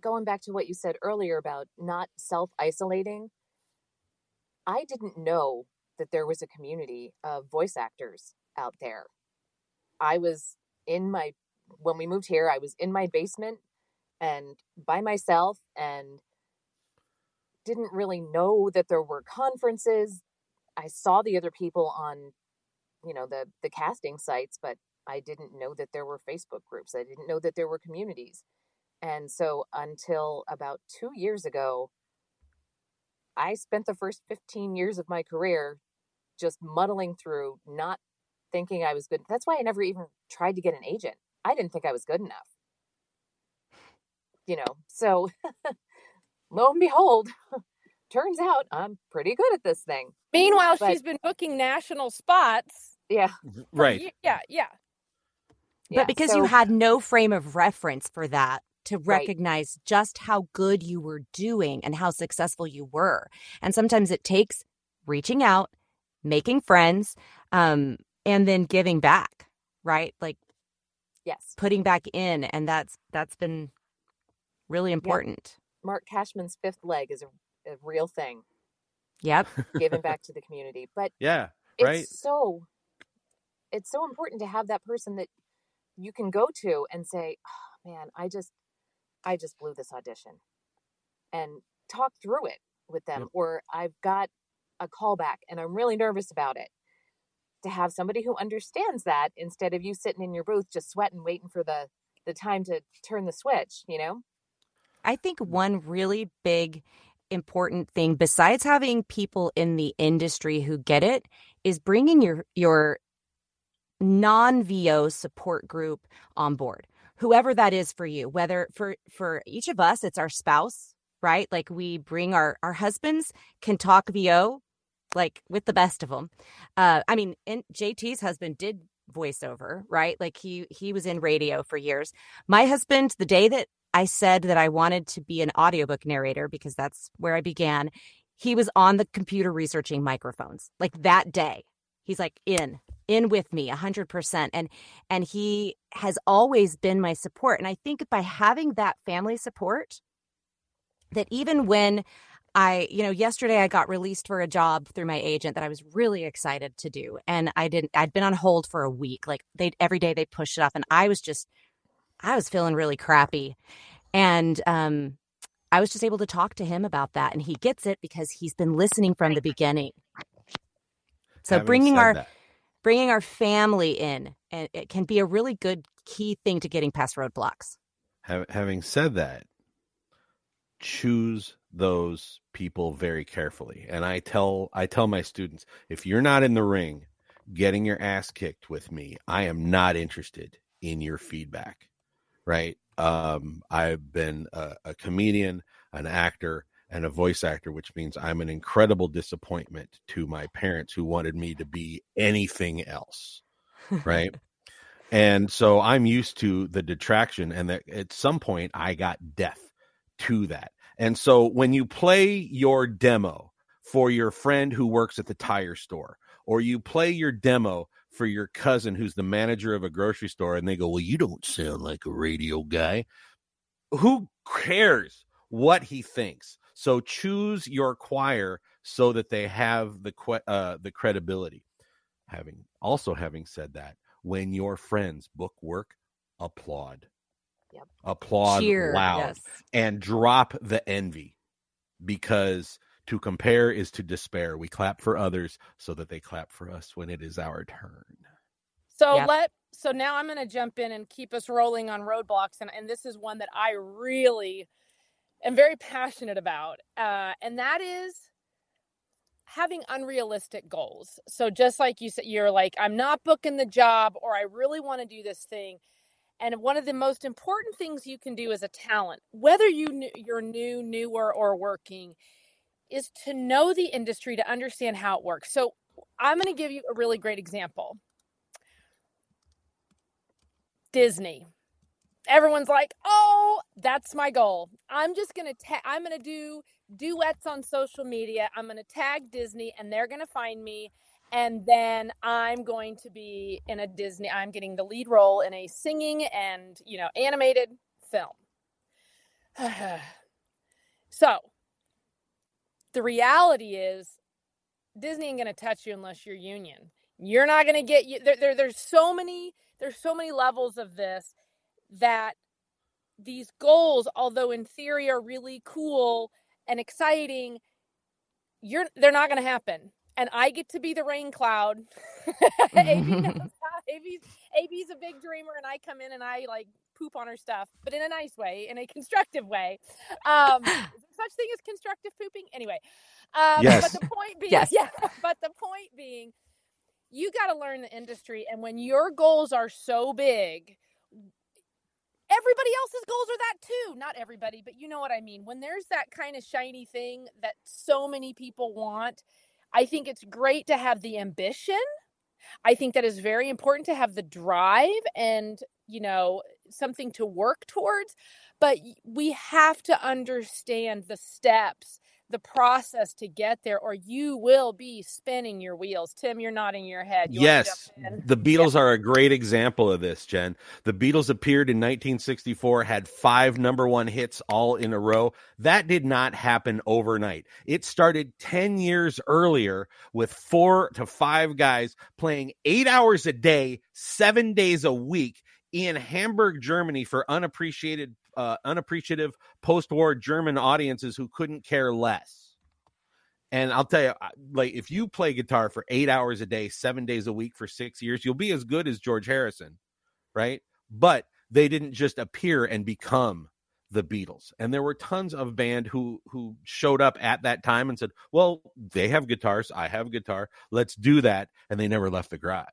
going back to what you said earlier about not self isolating I didn't know that there was a community of voice actors out there. I was in my, when we moved here, I was in my basement and by myself and didn't really know that there were conferences. I saw the other people on, you know, the the casting sites, but I didn't know that there were Facebook groups. I didn't know that there were communities. And so until about 2 years ago, I spent the first 15 years of my career just muddling through, not thinking I was good. That's why I never even tried to get an agent. I didn't think I was good enough. You know, so lo and behold, turns out I'm pretty good at this thing. Meanwhile, but, she's been booking national spots. Yeah. Right. Yeah, yeah. But yeah, because so, you had no frame of reference for that, to recognize right. just how good you were doing and how successful you were. And sometimes it takes reaching out, making friends, um, and then giving back, right? Like yes, putting back in. And that's that's been really important. Marc Cashman's fifth leg is a, a real thing. Yep. giving back to the community. But yeah, right. It's so it's so important to have that person that you can go to and say, oh, man, I just I just blew this audition and talk through it with them. Yep. Or I've got a callback and I'm really nervous about it. To have somebody who understands that instead of you sitting in your booth just sweating, waiting for the the time to turn the switch, you know? I think one really big important thing besides having people in the industry who get it is bringing your your non-VO support group on board whoever that is for you whether for for each of us it's our spouse right? Like we bring our our husbands can talk vo like with the best of them uh i mean and jt's husband did voiceover right? Like he he was in radio for years. My husband the day that i said that i wanted to be an audiobook narrator because that's where i began he was on the computer researching microphones like that day. He's like in in with me 100% and and he has always been my support and i think by having that family support that even when I, you know, yesterday I got released for a job through my agent that I was really excited to do. And I didn't, I'd been on hold for a week. Like they, every day they push it off And I was just, I was feeling really crappy. And, um, I was just able to talk to him about that. And he gets it because he's been listening from the beginning. So bringing our, that bringing our family in and it can be a really good key thing to getting past roadblocks having said that, choose those people very carefully. And I tell I tell my students, if you're not in the ring getting your ass kicked with me, I am not interested in your feedback. Right? Um, I've been a, a comedian, an actor, and a voice actor, which means I'm an incredible disappointment to my parents who wanted me to be anything else. Right. and so I'm used to the detraction, and that at some point I got death to that. And so when you play your demo for your friend who works at the tire store, or you play your demo for your cousin who's the manager of a grocery store, and they go, Well, you don't sound like a radio guy. Who cares what he thinks? So choose your choir so that they have the uh, the credibility. Having also having said that, when your friends book work, applaud. Yep. Applaud Cheer, loud yes. and drop the envy because to compare is to despair. We clap for others so that they clap for us when it is our turn. So yep. let so now I'm going to jump in and keep us rolling on roadblocks and and this is one that I really am very passionate about. Uh, and that is having unrealistic goals. So just like you said you're like I'm not booking the job or I really want to do this thing and one of the most important things you can do as a talent, whether you you're new, newer, or working, is to know the industry to understand how it works. So I'm going to give you a really great example. Disney. Everyone's like, "Oh, that's my goal. I'm just going to ta- I'm going to do duets on social media. I'm going to tag Disney and they're going to find me and then I'm going to be in a Disney. I'm getting the lead role in a singing and you know animated film. so the reality is Disney ain't going to touch you unless you're union. You're not going to get you there, there. There's so many. There's so many levels of this that these goals, although in theory are really cool and exciting, you're they're not going to happen and I get to be the rain cloud. AB AB's, AB's a big dreamer, and I come in and I like poop on her stuff, but in a nice way, in a constructive way. Um, such thing as constructive pooping? Anyway, um, yes. but the point being, yes. yeah, but the point being, you got to learn the industry, and when your goals are so big, everybody else's goals are that too. Not everybody, but you know what I mean. When there's that kind of shiny thing that so many people want I think it's great to have the ambition. I think that is very important to have the drive and, you know, something to work towards. But we have to understand the steps the process to get there or you will be spinning your wheels. Tim you're nodding your head. You yes. the beatles yeah. are a great example of this jen. The beatles appeared in 1964 had five number one hits all in a row. That did not happen overnight. It started 10 years earlier with four to five guys playing eight hours a day seven days a week in Hamburg, Germany, for unappreciated uh, unappreciative post-war German audiences who couldn't care less. And I'll tell you, like if you play guitar for eight hours a day, seven days a week for six years, you'll be as good as George Harrison, right? But they didn't just appear and become the Beatles. And there were tons of band who who showed up at that time and said, "Well, they have guitars, I have guitar. Let's do that." And they never left the garage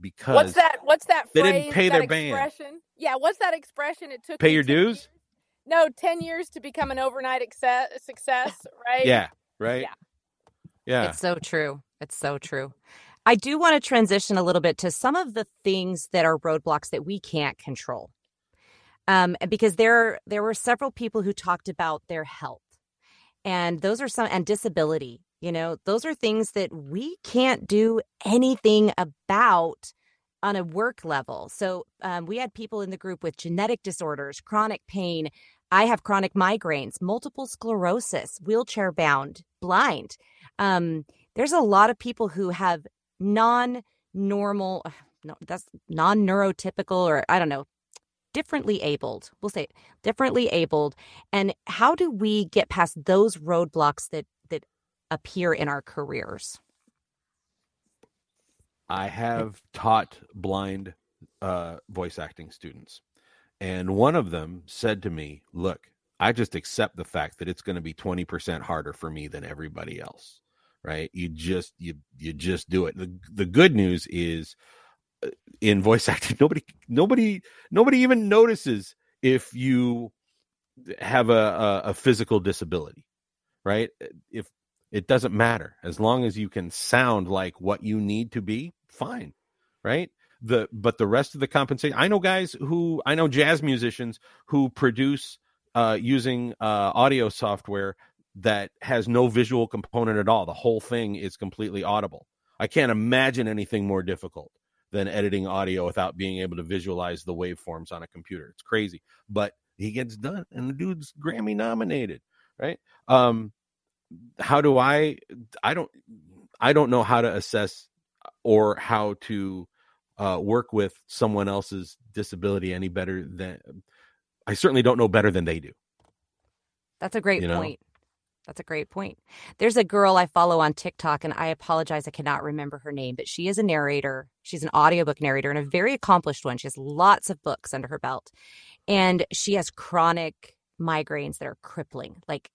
because what's that? What's that? Phrase, they didn't pay their band. Yeah, what's that expression? It took pay your dues. Years? No, ten years to become an overnight success, right? Yeah, right. Yeah, yeah. It's so true. It's so true. I do want to transition a little bit to some of the things that are roadblocks that we can't control. Um, because there there were several people who talked about their health, and those are some and disability you know, those are things that we can't do anything about on a work level. So um, we had people in the group with genetic disorders, chronic pain. I have chronic migraines, multiple sclerosis, wheelchair bound, blind. Um, there's a lot of people who have non normal, no, that's non neurotypical, or I don't know, differently abled. We'll say differently abled. And how do we get past those roadblocks that appear in our careers? I have taught blind uh, voice acting students, and one of them said to me, "Look, I just accept the fact that it's going to be 20% harder for me than everybody else." Right? You just you you just do it. The the good news is uh, in voice acting nobody nobody nobody even notices if you have a, a, a physical disability right if it doesn't matter. As long as you can sound like what you need to be fine right? The but the rest of the compensation i know guys who i know jazz musicians who produce uh using uh audio software that has no visual component at all. The whole thing is completely audible. I can't imagine anything more difficult than editing audio without being able to visualize the waveforms on a computer. It's crazy. But he gets done and the dude's grammy nominated right? Um how do i i don't i don't know how to assess or how to uh, work with someone else's disability any better than i certainly don't know better than they do that's a great you know? point that's a great point. There's a girl I follow on TikTok, and I apologize, I cannot remember her name, but she is a narrator. She's an audiobook narrator and a very accomplished one. She has lots of books under her belt. And she has chronic migraines that are crippling, like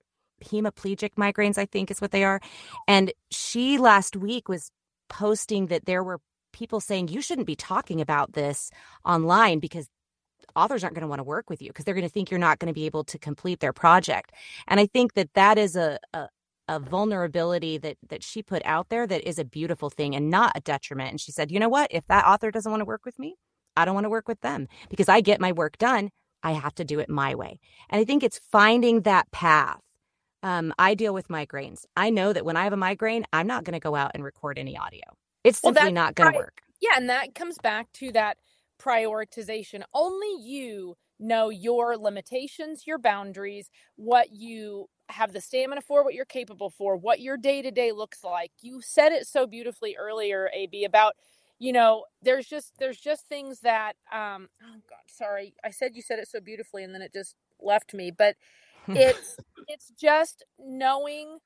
hemiplegic migraines, I think is what they are. And she last week was posting that there were people saying you shouldn't be talking about this online because authors aren't going to want to work with you because they're going to think you're not going to be able to complete their project. And I think that that is a, a a vulnerability that that she put out there that is a beautiful thing and not a detriment. And she said, "You know what? If that author doesn't want to work with me, I don't want to work with them because I get my work done. I have to do it my way." And I think it's finding that path. Um, I deal with migraines. I know that when I have a migraine, I'm not going to go out and record any audio. It's simply well, not going to work. Yeah, and that comes back to that prioritization. Only you know your limitations, your boundaries, what you have the stamina for, what you're capable for, what your day to day looks like. You said it so beautifully earlier, AB, about you know there's just there's just things that um oh god sorry i said you said it so beautifully and then it just left me but it's it's just knowing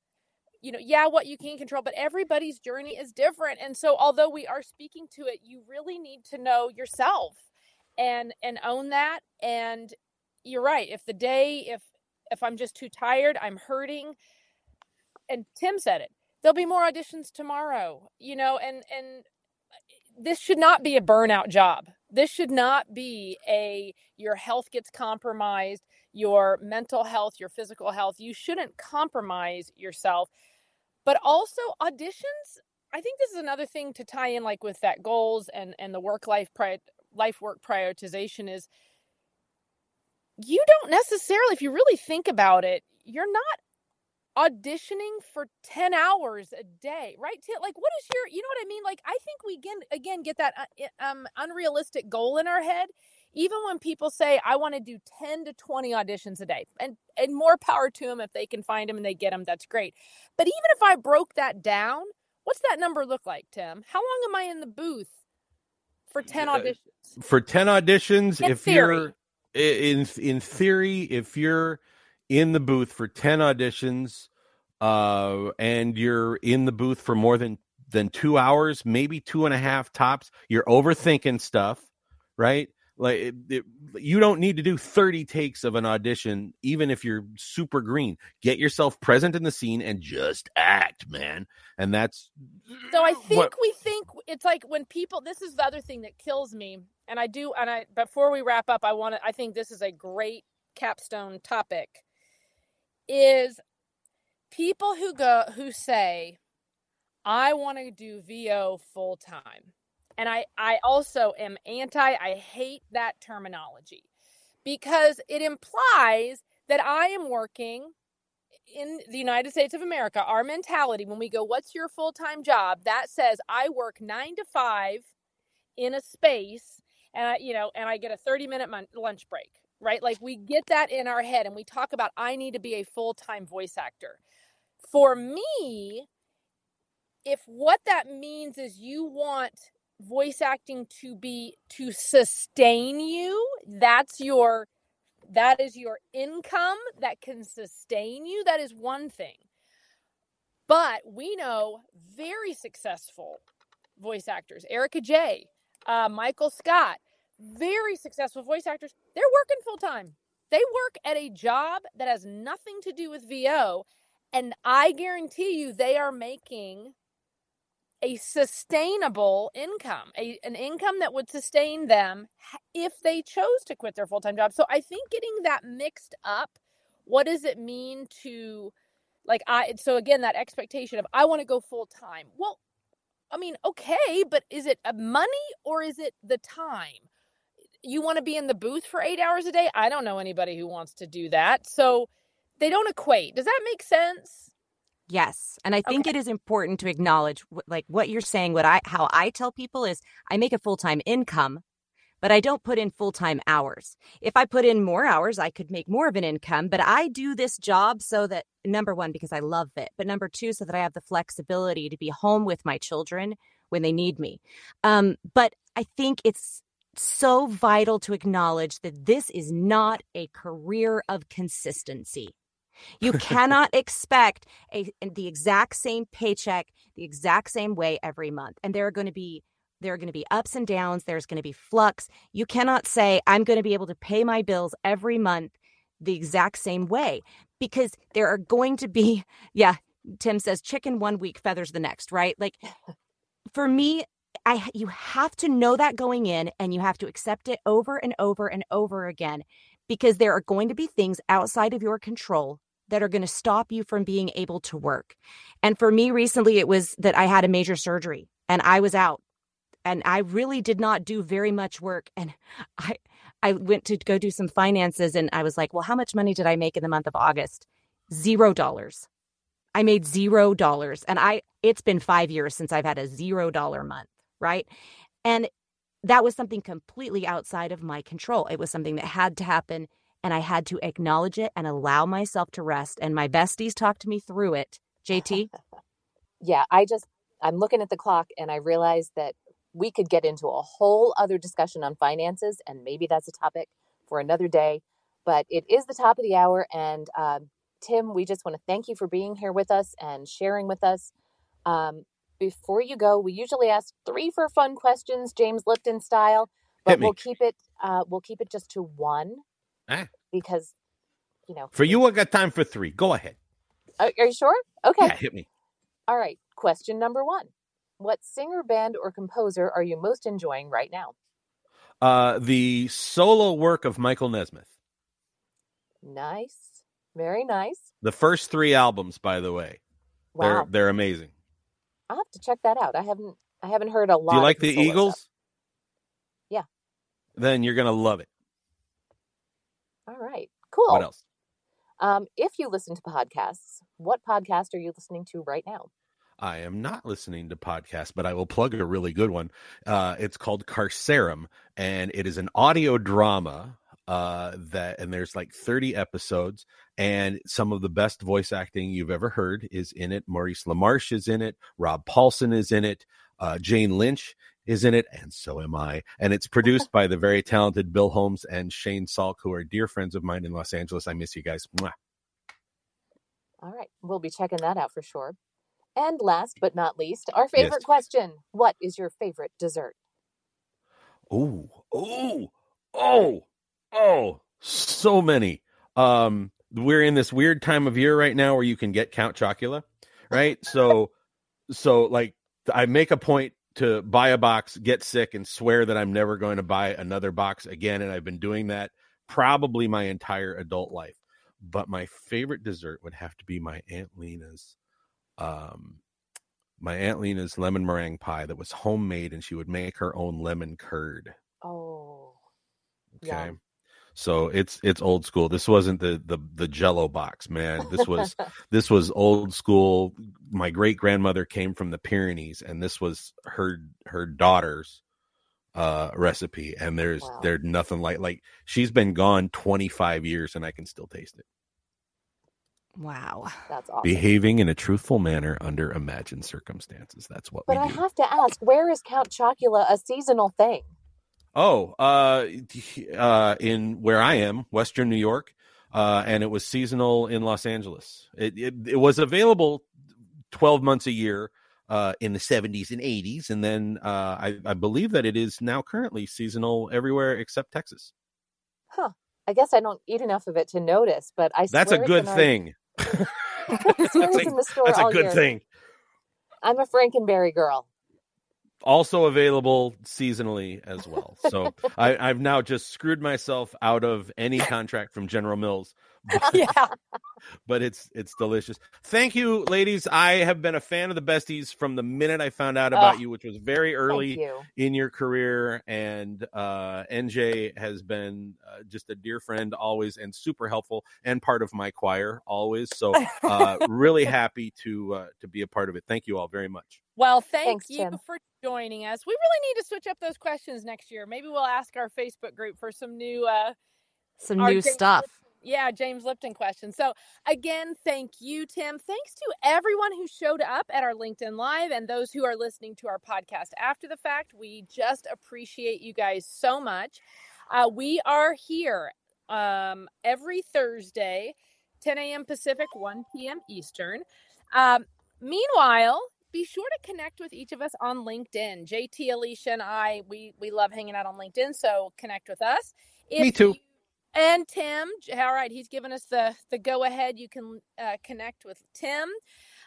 you know, yeah, what you can control, but everybody's journey is different. And so although we are speaking to it, you really need to know yourself and and own that. And you're right. If the day if if I'm just too tired, I'm hurting. And Tim said it. There'll be more auditions tomorrow, you know, and and uh, this should not be a burnout job. This should not be a your health gets compromised, your mental health, your physical health. You shouldn't compromise yourself. But also auditions, I think this is another thing to tie in like with that goals and and the work life pri- life work prioritization is you don't necessarily if you really think about it, you're not auditioning for 10 hours a day right like what is your you know what i mean like i think we again again get that uh, um unrealistic goal in our head even when people say i want to do 10 to 20 auditions a day and and more power to them if they can find them and they get them that's great. But even if i broke that down what's that number look like tim? How long am i in the booth for 10 auditions? for 10 auditions in if theory. you're in in theory if you're in the booth for 10 auditions uh, and you're in the booth for more than than two hours maybe two and a half tops you're overthinking stuff right like it, it, you don't need to do 30 takes of an audition even if you're super green. Get yourself present in the scene and just act man. And that's so i think what, we think it's like when people this is the other thing that kills me and i do and i before we wrap up i want to i think this is a great capstone topic is people who go who say i want to do vo full time and i i also am anti i hate that terminology because it implies that i am working in the united states of america our mentality when we go what's your full-time job that says i work nine to five in a space and i you know and i get a 30 minute lunch break right? Like we get that in our head and we talk about, I need to be a full time voice actor. For me, if what that means is you want voice acting to be to sustain you, that's your that is your income that can sustain you, that is one thing. But we know very successful voice actors, Erica J, uh, Michael Scott, very successful voice actors, they're working full time. They work at a job that has nothing to do with VO. And I guarantee you, they are making a sustainable income, a, an income that would sustain them if they chose to quit their full time job. So I think getting that mixed up, what does it mean to, like, I, so again, that expectation of I want to go full time. Well, I mean, okay, but is it money or is it the time? You want to be in the booth for eight hours a day? I don't know anybody who wants to do that. So they don't equate. Does that make sense? Yes. And I think okay. it is important to acknowledge like what you're saying, what I how I tell people is I make a full-time income, but I don't put in full-time hours. If I put in more hours, I could make more of an income, but I do this job so that number 1 because I love it, but number 2 so that I have the flexibility to be home with my children when they need me. Um, but I think it's so vital to acknowledge that this is not a career of consistency. You cannot expect a, the exact same paycheck the exact same way every month. And there are going to be there are going to be ups and downs, there's going to be flux. You cannot say I'm going to be able to pay my bills every month the exact same way because there are going to be yeah, Tim says chicken one week feathers the next, right? Like for me I you have to know that going in and you have to accept it over and over and over again because there are going to be things outside of your control that are going to stop you from being able to work. And for me recently, it was that I had a major surgery and I was out and I really did not do very much work. And I, I went to go do some finances and I was like, well, how much money did I make in the month of August? Zero dollars. I made zero dollars. And I, it's been five years since I've had a zero dollar month. Right. And that was something completely outside of my control. It was something that had to happen and I had to acknowledge it and allow myself to rest. And my besties talked me through it. JT? yeah, I just, I'm looking at the clock and I realized that we could get into a whole other discussion on finances, and maybe that's a topic for another day. But it is the top of the hour. And um, Tim, we just want to thank you for being here with us and sharing with us. Um, before you go, we usually ask three for fun questions, James Lipton style, but we'll keep it uh, we'll keep it just to one. Ah because you know for you i got time for three. Go ahead. Are, are you sure? Okay. Yeah, hit me. All right. Question number one. What singer band or composer are you most enjoying right now? Uh the solo work of michael nesmith. Nice. Very nice. The first three albums by the way. Wow. they're they're amazing. I'll have to check that out. I haven't i haven't heard a lot do you like the eagles stuff. yeah. Then you're gonna love it all right. Cool. What else? Um, if you listen to podcasts, what podcast are you listening to right now? I am not listening to podcasts, but I will plug a really good one. Uh, it's called Carcerum, and it is an audio drama uh, that, and there's like 30 episodes, and some of the best voice acting you've ever heard is in it. Maurice LaMarche is in it. Rob Paulsen is in it. Uh, Jane Lynch is in it, and so am I. And it's produced by the very talented Bill Holmes and Shane Salk, who are dear friends of mine in Los Angeles. I miss you guys. Mwah. All right. We'll be checking that out for sure. And last but not least, our favorite yes. question What is your favorite dessert? Oh, oh, oh, oh, so many. Um, we're in this weird time of year right now where you can get Count Chocula, right? so, so like I make a point to buy a box, get sick, and swear that I'm never going to buy another box again. And I've been doing that probably my entire adult life. But my favorite dessert would have to be my Aunt Lena's um my Aunt Lena's lemon meringue pie that was homemade and she would make her own lemon curd. Oh. Okay. So it's it's old school. This wasn't the the the Jello box, man. This was this was old school. My great grandmother came from the Pyrenees, and this was her her daughter's uh recipe. And there's wow. there's nothing like like she's been gone 25 years, and I can still taste it. Wow, that's awesome. Behaving in a truthful manner under imagined circumstances. That's what. But I do. have to ask, where is Count Chocula a seasonal thing? Oh, uh, uh, in where I am, Western New York, uh, and it was seasonal in Los Angeles. It, it, it was available twelve months a year, uh, in the 70s and 80s. And then uh, I, I believe that it is now currently seasonal everywhere except Texas. Huh. I guess I don't eat enough of it to notice, but I That's a good thing. Our... that's a, that's a good year. thing. I'm a Frankenberry girl. Also available seasonally as well. So I, I've now just screwed myself out of any contract from General Mills yeah. But it's it's delicious. Thank you, ladies. I have been a fan of the besties from the minute I found out about oh, you, which was very early you. in your career. And uh, NJ has been uh, just a dear friend always, and super helpful, and part of my choir always. So uh, really happy to uh, to be a part of it. Thank you all very much. Well, thank Thanks, you Tim. for joining us. We really need to switch up those questions next year. Maybe we'll ask our Facebook group for some new uh Some new James stuff. Yeah, James Lipton question. So again, thank you, Tim. Thanks to everyone who showed up at our LinkedIn Live and those who are listening to our podcast after the fact. We just appreciate you guys so much. Uh, we are here um, every Thursday, 10 a.m. Pacific, 1 p.m. Eastern. Um, meanwhile, be sure to connect with each of us on LinkedIn. JT, Alicia, and I, we we love hanging out on LinkedIn, so connect with us. If Me too. you- and Tim, all right, he's given us the the go ahead. You can uh, connect with Tim.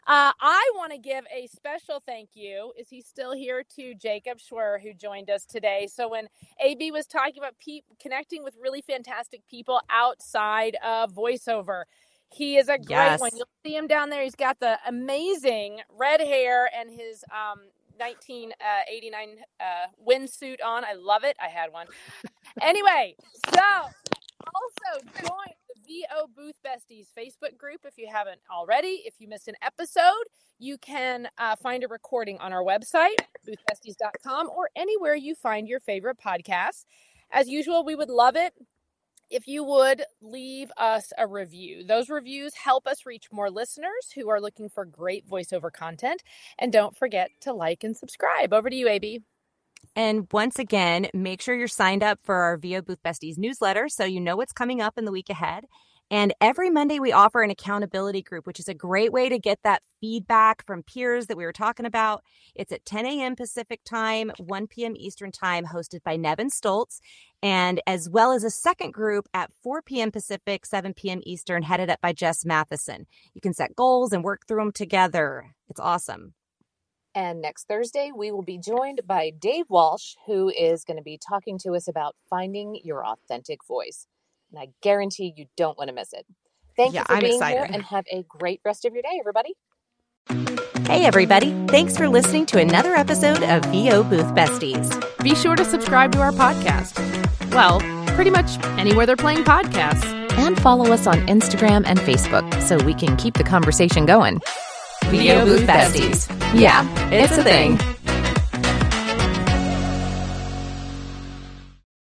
Uh, I want to give a special thank you. Is he still here to Jacob Schwer, who joined us today? So when AB was talking about pe- connecting with really fantastic people outside of voiceover, he is a great Yes. one. You'll see him down there. He's got the amazing red hair and his um, 1989 uh, windsuit on. I love it. I had one. anyway, so also join the VO Booth Besties Facebook group if you haven't already. If you missed an episode, you can uh, find a recording on our website, boothbesties.com, or anywhere you find your favorite podcasts. As usual, we would love it if you would leave us a review. Those reviews help us reach more listeners who are looking for great voiceover content. And don't forget to like and subscribe. Over to you, AB. And once again, make sure you're signed up for our VO Booth Besties newsletter so you know what's coming up in the week ahead. And every Monday, we offer an accountability group, which is a great way to get that feedback from peers that we were talking about. It's at 10 a.m. Pacific time, 1 p.m. Eastern time, hosted by Nevin Stoltz, and as well as a second group at 4 p.m. Pacific, 7 p.m. Eastern, headed up by Jess Matheson. You can set goals and work through them together. It's awesome. And next Thursday, we will be joined by Dave Walsh, who is going to be talking to us about finding your authentic voice. And I guarantee you don't want to miss it. Thank Yeah, you for I'm being here and have a great rest of your day, everybody. Hey, everybody. Thanks for listening to another episode of VO Booth Besties. Be sure to subscribe to our podcast. Well, pretty much anywhere they're playing podcasts. And follow us on Instagram and Facebook so we can keep the conversation going. VO Booth Besties. Yeah, it's a thing.